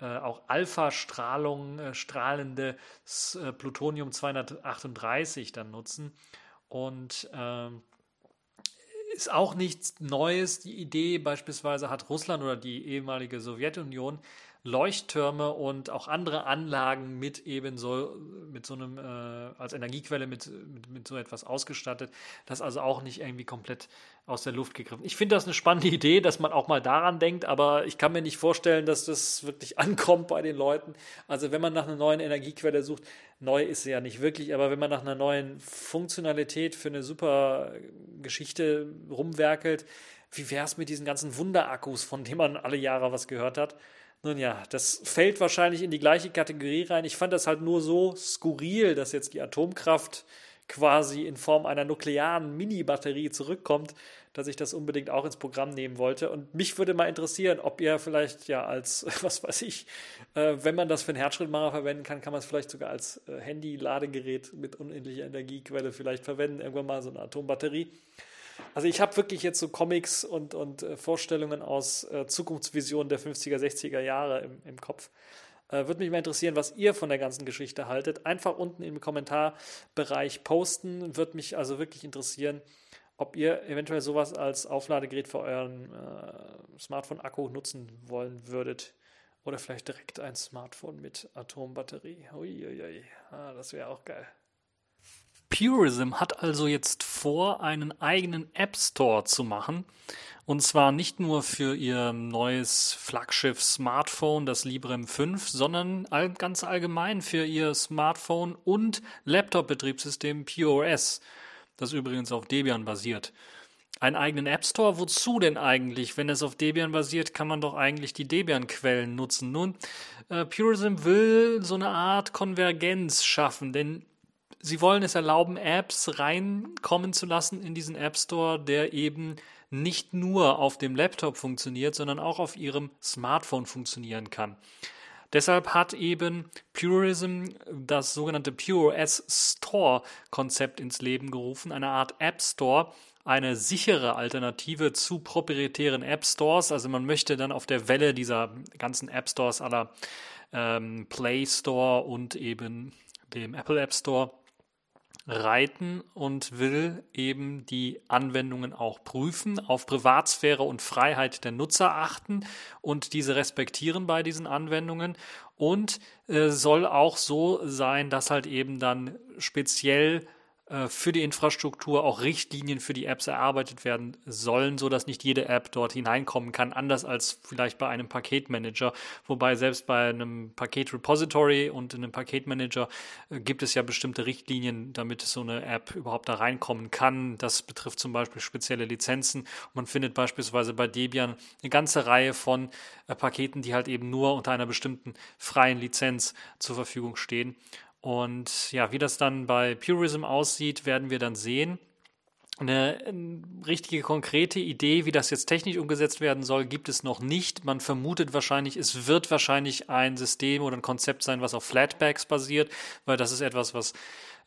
äh, auch Alpha-Strahlung äh, strahlende äh, Plutonium 238 dann nutzen. Und ähm, ist auch nichts Neues. Die Idee beispielsweise hat Russland oder die ehemalige Sowjetunion Leuchttürme und auch andere Anlagen mit eben so, mit so einem, äh, als Energiequelle mit, mit, mit, so etwas ausgestattet. Das also auch nicht irgendwie komplett aus der Luft gegriffen. Ich finde das eine spannende Idee, dass man auch mal daran denkt, aber ich kann mir nicht vorstellen, dass das wirklich ankommt bei den Leuten. Also wenn man nach einer neuen Energiequelle sucht, neu ist sie ja nicht wirklich, aber wenn man nach einer neuen Funktionalität für eine super Geschichte rumwerkelt, wie wäre es mit diesen ganzen Wunderakkus, von denen man alle Jahre was gehört hat? Nun ja, das fällt wahrscheinlich in die gleiche Kategorie rein. Ich fand das halt nur so skurril, dass jetzt die Atomkraft quasi in Form einer nuklearen Mini-Batterie zurückkommt, dass ich das unbedingt auch ins Programm nehmen wollte. Und mich würde mal interessieren, ob ihr vielleicht ja als, was weiß ich, äh, wenn man das für einen Herzschrittmacher verwenden kann, kann man es vielleicht sogar als äh, Handy-Ladegerät mit unendlicher Energiequelle vielleicht verwenden, irgendwann mal so eine Atombatterie. Also ich habe wirklich jetzt so Comics und, und äh, Vorstellungen aus äh, Zukunftsvisionen der 50er, 60er Jahre im, im Kopf. Äh, Würde mich mal interessieren, was ihr von der ganzen Geschichte haltet. Einfach unten im Kommentarbereich posten. Würde mich also wirklich interessieren, ob ihr eventuell sowas als Aufladegerät für euren äh, Smartphone-Akku nutzen wollen würdet. Oder vielleicht direkt ein Smartphone mit Atombatterie. Uiuiui, ah, das wäre auch geil. Purism hat also jetzt vor, einen eigenen App Store zu machen. Und zwar nicht nur für ihr neues Flaggschiff-Smartphone, das Librem 5, sondern ganz allgemein für ihr Smartphone und Laptop-Betriebssystem POS, das übrigens auf Debian basiert. Einen eigenen App Store? Wozu denn eigentlich? Wenn es auf Debian basiert, kann man doch eigentlich die Debian-Quellen nutzen. Nun, äh, Purism will so eine Art Konvergenz schaffen, denn sie wollen es erlauben, Apps reinkommen zu lassen in diesen App Store, der eben nicht nur auf dem Laptop funktioniert, sondern auch auf ihrem Smartphone funktionieren kann. Deshalb hat eben Purism das sogenannte PureOS Store Konzept ins Leben gerufen, eine Art App Store, eine sichere Alternative zu proprietären App Stores. Also man möchte dann auf der Welle dieser ganzen App Stores aller ähm, Play Store und eben dem Apple App Store reiten und will eben die Anwendungen auch prüfen, auf Privatsphäre und Freiheit der Nutzer achten und diese respektieren bei diesen Anwendungen und äh, soll auch so sein, dass halt eben dann speziell für die Infrastruktur auch Richtlinien für die Apps erarbeitet werden sollen, sodass nicht jede App dort hineinkommen kann, anders als vielleicht bei einem Paketmanager. Wobei selbst bei einem Paketrepository und einem Paketmanager äh, gibt es ja bestimmte Richtlinien, damit so eine App überhaupt da reinkommen kann. Das betrifft zum Beispiel spezielle Lizenzen. Man findet beispielsweise bei Debian eine ganze Reihe von äh, Paketen, die halt eben nur unter einer bestimmten freien Lizenz zur Verfügung stehen. Und ja, wie das dann bei Purism aussieht, werden wir dann sehen. Eine, eine, richtige konkrete Idee, wie das jetzt technisch umgesetzt werden soll, gibt es noch nicht. Man vermutet wahrscheinlich, es wird wahrscheinlich ein System oder ein Konzept sein, was auf Flatbacks basiert, weil das ist etwas, was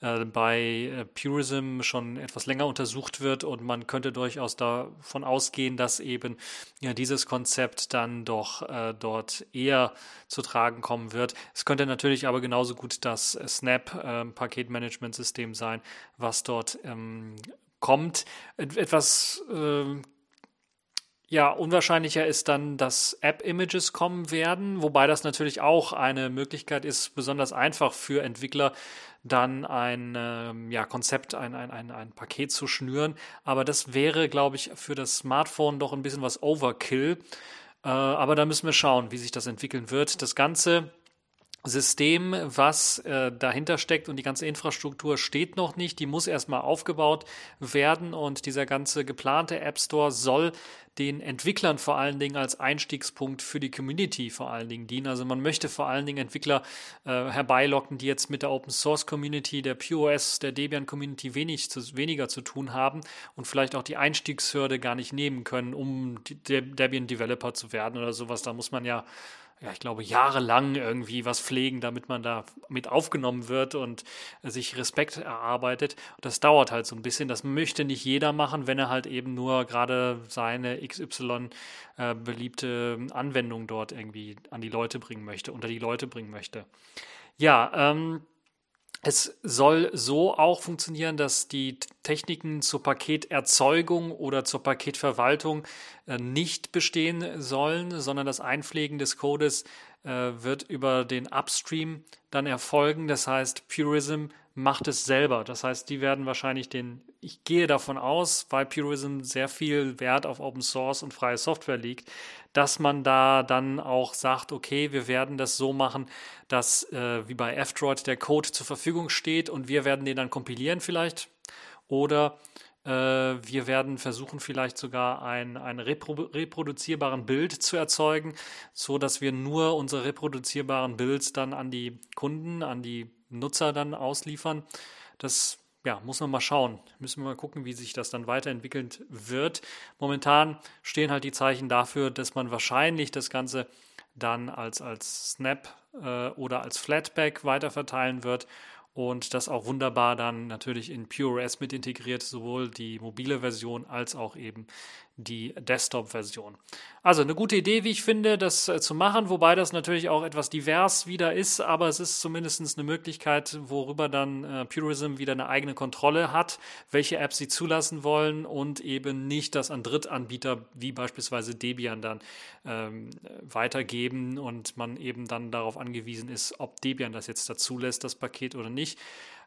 äh, bei äh, Purism schon etwas länger untersucht wird und man könnte durchaus davon ausgehen, dass eben ja, dieses Konzept dann doch äh, dort eher zu tragen kommen wird. Es könnte natürlich aber genauso gut das Snap äh, Paketmanagement-System sein, was dort ähm, kommt. Etwas äh, ja, unwahrscheinlicher ist dann, dass App-Images kommen werden, wobei das natürlich auch eine Möglichkeit ist, besonders einfach für Entwickler dann ein ähm, ja, Konzept, ein, ein, ein, ein Paket zu schnüren. Aber das wäre, glaube ich, für das Smartphone doch ein bisschen was Overkill. Äh, aber da müssen wir schauen, wie sich das entwickeln wird. Das Ganze System, was äh, dahinter steckt und die ganze Infrastruktur steht noch nicht. Die muss erstmal aufgebaut werden und dieser ganze geplante App Store soll den Entwicklern vor allen Dingen als Einstiegspunkt für die Community vor allen Dingen dienen. Also man möchte vor allen Dingen Entwickler äh, herbeilocken, die jetzt mit der Open Source Community, der POS, der Debian Community wenig zu, weniger zu tun haben und vielleicht auch die Einstiegshürde gar nicht nehmen können, um Debian Developer zu werden oder sowas. Da muss man ja ja, ich glaube, jahrelang irgendwie was pflegen, damit man da mit aufgenommen wird und sich Respekt erarbeitet. das dauert halt so ein bisschen. Das möchte nicht jeder machen, wenn er halt eben nur gerade seine XY äh, beliebte Anwendung dort irgendwie an die Leute bringen möchte, unter die Leute bringen möchte. Ja, ähm, es soll so auch funktionieren, dass die Techniken zur Paketerzeugung oder zur Paketverwaltung äh, nicht bestehen sollen, sondern das Einpflegen des Codes äh, wird über den Upstream dann erfolgen. Das heißt, Purism macht es selber. Das heißt, die werden wahrscheinlich den, ich gehe davon aus, weil Purism sehr viel Wert auf Open Source und freie Software liegt, dass man da dann auch sagt, okay, wir werden das so machen, dass äh, wie bei F-Droid der Code zur Verfügung steht und wir werden den dann kompilieren vielleicht. Oder äh, wir werden versuchen, vielleicht sogar ein, einen repro reproduzierbaren Bild zu erzeugen, so dass wir nur unsere reproduzierbaren Builds dann an die Kunden, an die Nutzer dann ausliefern. Das ja, muss man mal schauen. Müssen wir mal gucken, wie sich das dann weiterentwickeln wird. Momentan stehen halt die Zeichen dafür, dass man wahrscheinlich das Ganze dann als, als Snap äh, oder als Flatback weiterverteilen wird und das auch wunderbar dann natürlich in PureOS mit integriert, sowohl die mobile Version als auch eben die Desktop-Version. Also eine gute Idee, wie ich finde, das äh, zu machen, wobei das natürlich auch etwas divers wieder ist, aber es ist zumindest eine Möglichkeit, worüber dann äh, Purism wieder eine eigene Kontrolle hat, welche Apps sie zulassen wollen und eben nicht das an Drittanbieter wie beispielsweise Debian dann ähm, weitergeben und man eben dann darauf angewiesen ist, ob Debian das jetzt dazu lässt, das Paket oder nicht.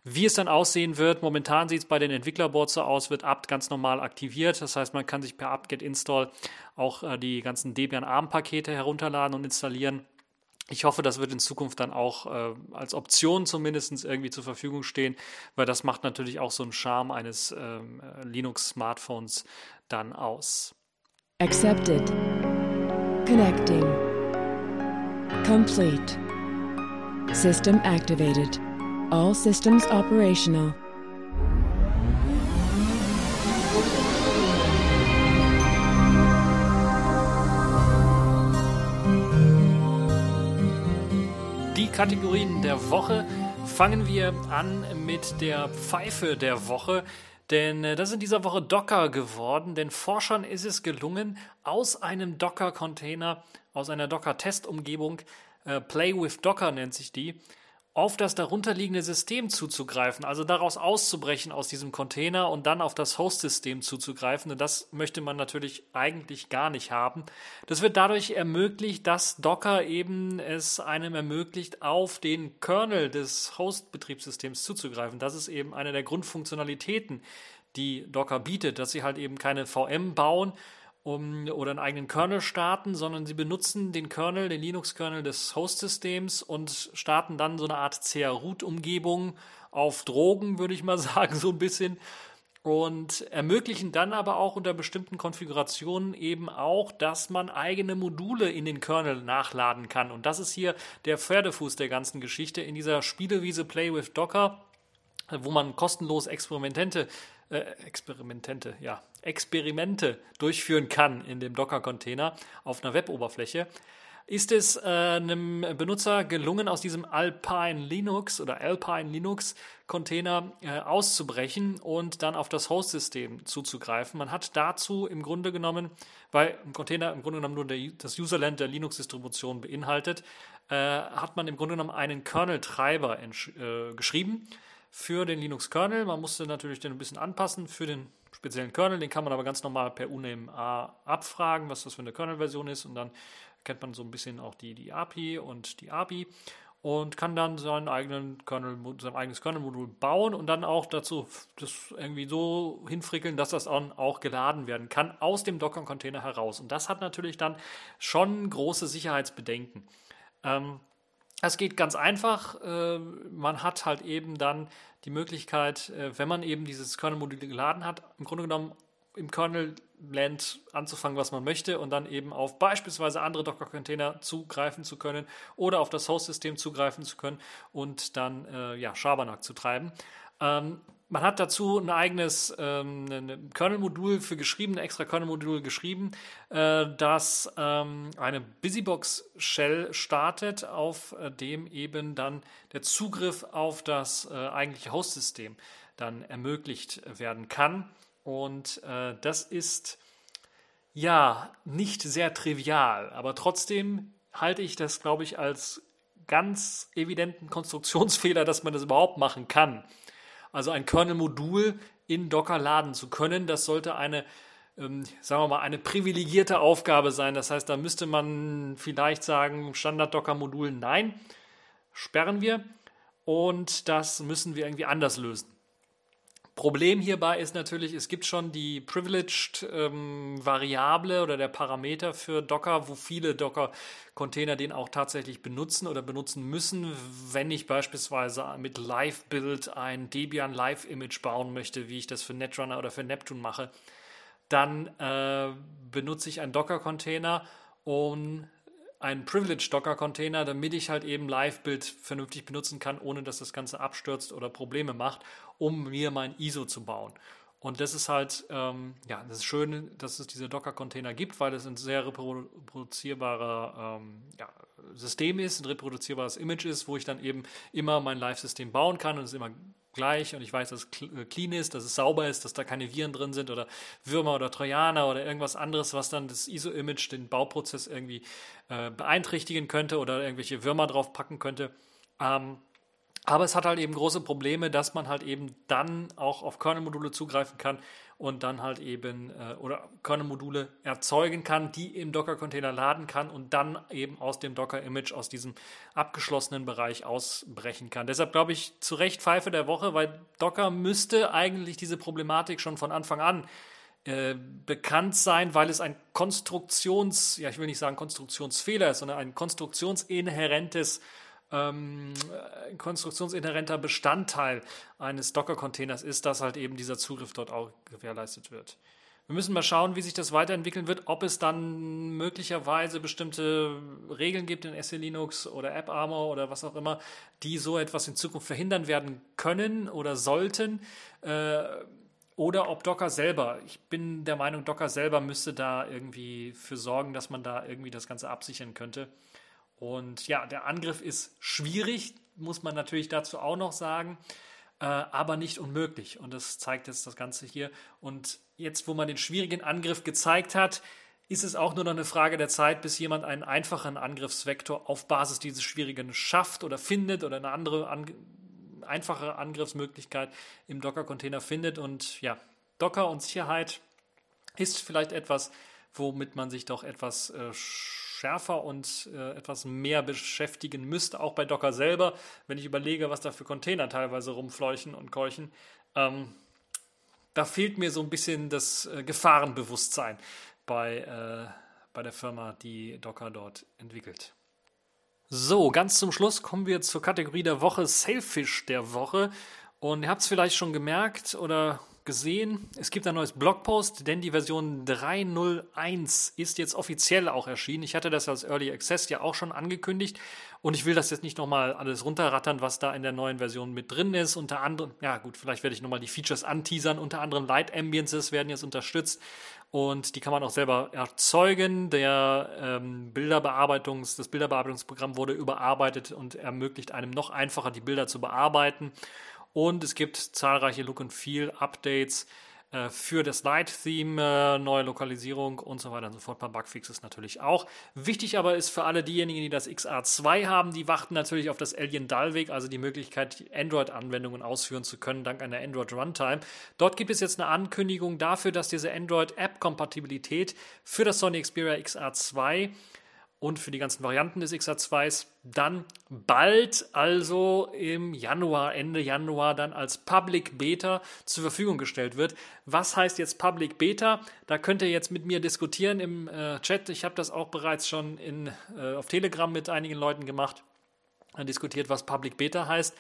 Wie es dann aussehen wird, momentan sieht es bei den Entwicklerboards so aus, wird apt ganz normal aktiviert. Das heißt, man kann sich per apt-get install auch äh, die ganzen Debian ARM-Pakete herunterladen und installieren. Ich hoffe, das wird in Zukunft dann auch äh, als Option zumindest irgendwie zur Verfügung stehen, weil das macht natürlich auch so einen Charme eines ähm, Linux-Smartphones dann aus. Accepted. Connecting. Complete. System activated. All systems operational. Die Kategorien der Woche fangen wir an mit der Pfeife der Woche. Denn äh, das ist in dieser Woche Docker geworden, denn Forschern ist es gelungen, aus einem Docker-Container, aus einer Docker-Testumgebung, äh, Play with Docker nennt sich die, auf das darunterliegende System zuzugreifen, also daraus auszubrechen aus diesem Container und dann auf das Host-System zuzugreifen. Und das möchte man natürlich eigentlich gar nicht haben. Das wird dadurch ermöglicht, dass Docker eben es einem ermöglicht, auf den Kernel des Host-Betriebssystems zuzugreifen. Das ist eben eine der Grundfunktionalitäten, die Docker bietet, dass sie halt eben keine VM bauen, um, oder einen eigenen Kernel starten, sondern sie benutzen den Kernel, den Linux-Kernel des Host-Systems und starten dann so eine Art CR-Root-Umgebung auf Drogen, würde ich mal sagen, so ein bisschen. Und ermöglichen dann aber auch unter bestimmten Konfigurationen eben auch, dass man eigene Module in den Kernel nachladen kann. Und das ist hier der Pferdefuß der ganzen Geschichte in dieser Spielewiese Play with Docker, wo man kostenlos Experimente äh, Experimente, ja, Experimente durchführen kann in dem Docker-Container auf einer Web-Oberfläche, ist es äh, einem Benutzer gelungen, aus diesem Alpine Linux oder Alpine Linux Container äh, auszubrechen und dann auf das Host-System zuzugreifen. Man hat dazu im Grunde genommen, weil ein Container im Grunde genommen nur der, das Userland der Linux-Distribution beinhaltet, äh, hat man im Grunde genommen einen Kernel-Treiber äh, geschrieben für den Linux-Kernel. Man musste natürlich den ein bisschen anpassen für den speziellen Kernel. Den kann man aber ganz normal per uname A abfragen, was das für eine Kernel-Version ist. Und dann kennt man so ein bisschen auch die, die API und die API und kann dann seinen eigenen Kernel, sein eigenes Kernel-Modul bauen und dann auch dazu das irgendwie so hinfrickeln, dass das dann auch geladen werden kann aus dem Docker-Container heraus. Und das hat natürlich dann schon große Sicherheitsbedenken. Ähm, es geht ganz einfach. Äh, man hat halt eben dann die Möglichkeit, äh, wenn man eben dieses Kernel-Modul geladen hat, im Grunde genommen im Kernel-Land anzufangen, was man möchte und dann eben auf beispielsweise andere Docker-Container zugreifen zu können oder auf das Host-System zugreifen zu können und dann äh, ja, Schabernack zu treiben. Man hat dazu ein eigenes ähm, ein Kernel-Modul für geschrieben, ein extra Kernel-Modul geschrieben, äh, das ähm, eine Busybox-Shell startet, auf äh, dem eben dann der Zugriff auf das äh, eigentliche Host-System dann ermöglicht werden kann. Und äh, das ist ja nicht sehr trivial, aber trotzdem halte ich das, glaube ich, als ganz evidenten Konstruktionsfehler, dass man das überhaupt machen kann. Also ein Kernel-Modul in Docker laden zu können, das sollte eine, ähm, sagen wir mal, eine privilegierte Aufgabe sein. Das heißt, da müsste man vielleicht sagen, Standard-Docker-Modul nein, sperren wir und das müssen wir irgendwie anders lösen. Problem hierbei ist natürlich, es gibt schon die Privileged ähm, Variable oder der Parameter für Docker, wo viele Docker-Container den auch tatsächlich benutzen oder benutzen müssen, wenn ich beispielsweise mit Live-Build ein Debian Live-Image bauen möchte, wie ich das für Netrunner oder für Neptune mache. Dann äh, benutze ich einen Docker-Container, um einen Privileged Docker Container, damit ich halt eben Live-Build vernünftig benutzen kann, ohne dass das Ganze abstürzt oder Probleme macht, um mir mein ISO zu bauen. Und das ist halt, ähm, ja, das ist schön, dass es diese Docker-Container gibt, weil es ein sehr reproduzierbarer ähm, ja, System ist, ein reproduzierbares Image ist, wo ich dann eben immer mein Live-System bauen kann und es immer gleich und ich weiß, dass es äh, clean ist, dass es sauber ist, dass da keine Viren drin sind oder Würmer oder Trojaner oder irgendwas anderes, was dann das ISO-Image, den Bauprozess irgendwie äh, beeinträchtigen könnte oder irgendwelche Würmer drauf packen könnte. Ähm, aber es hat halt eben große Probleme, dass man halt eben dann auch auf Kernel-Module zugreifen kann und dann halt eben äh, oder Kernel-Module erzeugen kann, die im Docker-Container laden kann und dann eben aus dem Docker-Image, aus diesem abgeschlossenen Bereich ausbrechen kann. Deshalb glaube ich zu Recht Pfeife der Woche, weil Docker müsste eigentlich diese Problematik schon von Anfang an äh, bekannt sein, weil es ein Konstruktions, ja ich will nicht sagen Konstruktionsfehler ist, sondern ein konstruktionsinhärentes ähm, ein konstruktionsinhärenter Bestandteil eines Docker-Containers ist, dass halt eben dieser Zugriff dort auch gewährleistet wird. Wir müssen mal schauen, wie sich das weiterentwickeln wird, ob es dann möglicherweise bestimmte Regeln gibt in SE Linux oder AppArmor oder was auch immer, die so etwas in Zukunft verhindern werden können oder sollten. Äh, oder ob Docker selber, ich bin der Meinung, Docker selber müsste da irgendwie für sorgen, dass man da irgendwie das Ganze absichern könnte. Und ja, der Angriff ist schwierig, muss man natürlich dazu auch noch sagen, äh, aber nicht unmöglich. Und das zeigt jetzt das Ganze hier. Und jetzt, wo man den schwierigen Angriff gezeigt hat, ist es auch nur noch eine Frage der Zeit, bis jemand einen einfachen Angriffsvektor auf Basis dieses Schwierigen schafft oder findet oder eine andere an, einfache Angriffsmöglichkeit im Docker-Container findet. Und ja, Docker und Sicherheit ist vielleicht etwas, womit man sich doch etwas äh, schärfer und äh, etwas mehr beschäftigen müsste, auch bei Docker selber, wenn ich überlege, was da für Container teilweise rumfleuchen und keuchen. Ähm, da fehlt mir so ein bisschen das äh, Gefahrenbewusstsein bei, äh, bei der Firma, die Docker dort entwickelt. So, ganz zum Schluss kommen wir zur Kategorie der Woche, Sailfish der Woche. Und ihr habt es vielleicht schon gemerkt oder gesehen, es gibt ein neues Blogpost, denn die Version 3.0.1 ist jetzt offiziell auch erschienen. Ich hatte das als Early Access ja auch schon angekündigt und ich will das jetzt nicht nochmal alles runterrattern, was da in der neuen Version mit drin ist. Unter anderem, ja gut, vielleicht werde ich nochmal die Features anteasern. Unter anderem Light Ambiences werden jetzt unterstützt und die kann man auch selber erzeugen. Der ähm, Bilderbearbeitungs, das Bilderbearbeitungsprogramm wurde überarbeitet und ermöglicht einem noch einfacher die Bilder zu bearbeiten. Und es gibt zahlreiche Look and Feel Updates äh, für das Light-Theme, äh, neue Lokalisierung und so weiter und so fort. Ein paar Bugfixes natürlich auch. Wichtig aber ist für alle diejenigen, die das XR2 haben, die warten natürlich auf das Alien Dalvik, also die Möglichkeit, Android-Anwendungen ausführen zu können, dank einer Android Runtime. Dort gibt es jetzt eine Ankündigung dafür, dass diese Android-App-Kompatibilität für das Sony Xperia XR2 und für die ganzen Varianten des XR2s dann bald, also im Januar, Ende Januar, dann als Public Beta zur Verfügung gestellt wird. Was heißt jetzt Public Beta? Da könnt ihr jetzt mit mir diskutieren im äh, Chat. Ich habe das auch bereits schon in, äh, auf Telegram mit einigen Leuten gemacht, diskutiert, was Public Beta heißt.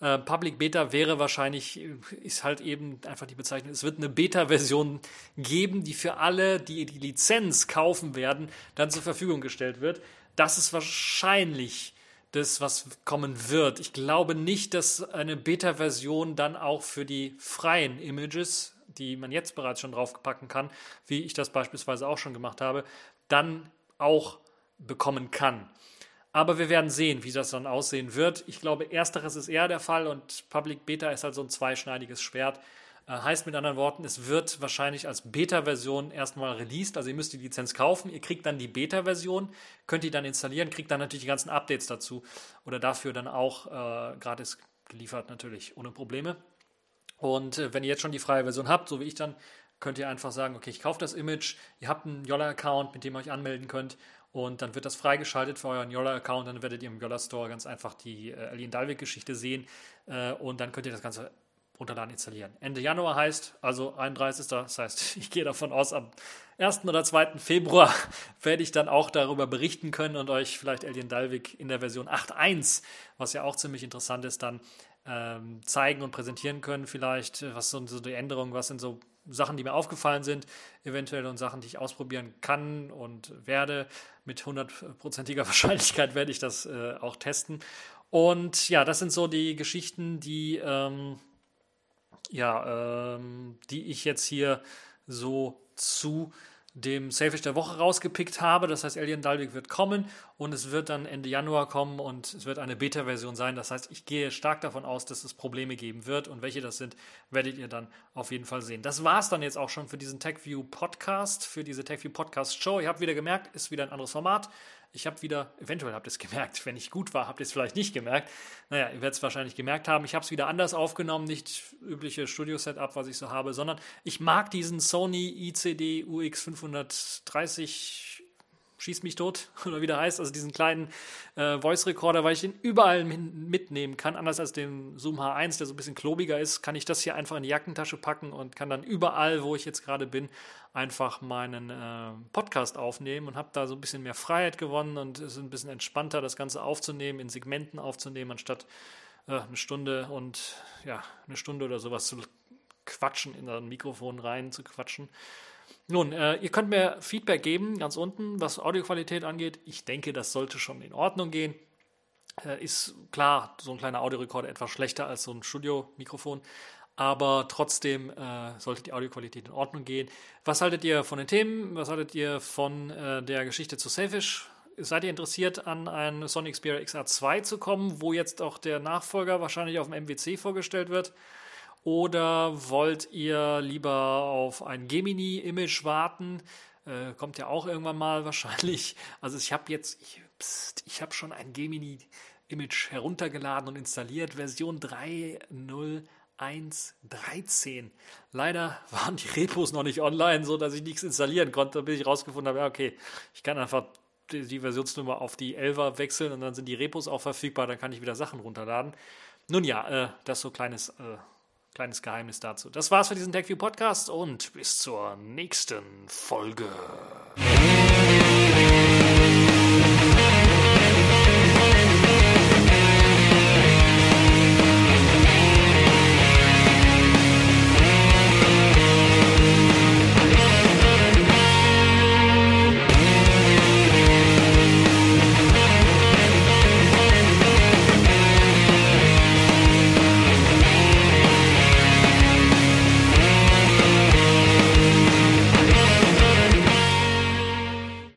Äh, Public Beta wäre wahrscheinlich, ist halt eben einfach die Bezeichnung, es wird eine Beta-Version geben, die für alle, die die Lizenz kaufen werden, dann zur Verfügung gestellt wird. Das ist wahrscheinlich das, was kommen wird. Ich glaube nicht, dass eine Beta-Version dann auch für die freien Images, die man jetzt bereits schon draufpacken kann, wie ich das beispielsweise auch schon gemacht habe, dann auch bekommen kann. Aber wir werden sehen, wie das dann aussehen wird. Ich glaube, ersteres ist eher der Fall und Public Beta ist halt so ein zweischneidiges Schwert. Äh, heißt mit anderen Worten, es wird wahrscheinlich als Beta-Version erstmal released. Also ihr müsst die Lizenz kaufen, ihr kriegt dann die Beta-Version, könnt die dann installieren, kriegt dann natürlich die ganzen Updates dazu oder dafür dann auch äh, gratis geliefert natürlich ohne Probleme. Und äh, wenn ihr jetzt schon die freie Version habt, so wie ich dann, könnt ihr einfach sagen, okay, ich kaufe das Image, ihr habt einen Yolla-Account, mit dem ihr euch anmelden könnt und dann wird das freigeschaltet für euren Yolla-Account. Dann werdet ihr im Yolla-Store ganz einfach die äh, Alien Dalvik-Geschichte sehen. Äh, und dann könnt ihr das Ganze runterladen, installieren. Ende Januar heißt, also 31. Das heißt, ich gehe davon aus, am 1. oder 2. Februar werde ich dann auch darüber berichten können und euch vielleicht Alien Dalvik in der Version 8.1, was ja auch ziemlich interessant ist, dann ähm, zeigen und präsentieren können. Vielleicht, was sind so die Änderungen, was sind so Sachen, die mir aufgefallen sind, eventuell und Sachen, die ich ausprobieren kann und werde. Mit hundertprozentiger Wahrscheinlichkeit werde ich das äh, auch testen. Und ja, das sind so die Geschichten, die, ähm, ja, ähm, die ich jetzt hier so zu dem Selfish der Woche rausgepickt habe. Das heißt, Alien Dalvik wird kommen und es wird dann Ende Januar kommen und es wird eine Beta-Version sein. Das heißt, ich gehe stark davon aus, dass es Probleme geben wird und welche das sind, werdet ihr dann auf jeden Fall sehen. Das war es dann jetzt auch schon für diesen TechView Podcast, für diese TechView Podcast Show. Ihr habt wieder gemerkt, ist wieder ein anderes Format. Ich habe wieder, eventuell habt ihr es gemerkt, wenn ich gut war, habt ihr es vielleicht nicht gemerkt. Naja, ihr werdet es wahrscheinlich gemerkt haben. Ich habe es wieder anders aufgenommen, nicht übliche Studio-Setup, was ich so habe, sondern ich mag diesen Sony ICD UX 530 Schieß mich tot oder wie der heißt, also diesen kleinen äh, Voice Recorder, weil ich den überall mitnehmen kann. Anders als den Zoom H1, der so ein bisschen klobiger ist, kann ich das hier einfach in die Jackentasche packen und kann dann überall, wo ich jetzt gerade bin, einfach meinen äh, Podcast aufnehmen und habe da so ein bisschen mehr Freiheit gewonnen und es ist ein bisschen entspannter, das Ganze aufzunehmen, in Segmenten aufzunehmen, anstatt äh, eine Stunde und ja, eine Stunde oder sowas zu quatschen, in ein Mikrofon rein zu quatschen. Nun, äh, ihr könnt mir Feedback geben, ganz unten, was Audioqualität angeht. Ich denke, das sollte schon in Ordnung gehen. Äh, ist klar, so ein kleiner Audiorekorder etwas schlechter als so ein Studio-Mikrofon, aber trotzdem äh, sollte die Audioqualität in Ordnung gehen. Was haltet ihr von den Themen? Was haltet ihr von äh, der Geschichte zu Selfish? Seid ihr interessiert, an ein Sony Xperia XR2 zu kommen, wo jetzt auch der Nachfolger wahrscheinlich auf dem MWC vorgestellt wird? Oder wollt ihr lieber auf ein Gemini-Image warten? Äh, kommt ja auch irgendwann mal wahrscheinlich. Also ich habe jetzt, ich, ich habe schon ein Gemini Image heruntergeladen und installiert, Version 3.0.1.13. Leider waren die Repos noch nicht online, so dass ich nichts installieren konnte, bis ich rausgefunden habe, ja, okay, ich kann einfach die, die Versionsnummer auf die 11er wechseln und dann sind die Repos auch verfügbar, dann kann ich wieder Sachen runterladen. Nun ja, äh, das so kleines, äh, kleines Geheimnis dazu. Das war's für diesen TechView Podcast und bis zur nächsten Folge.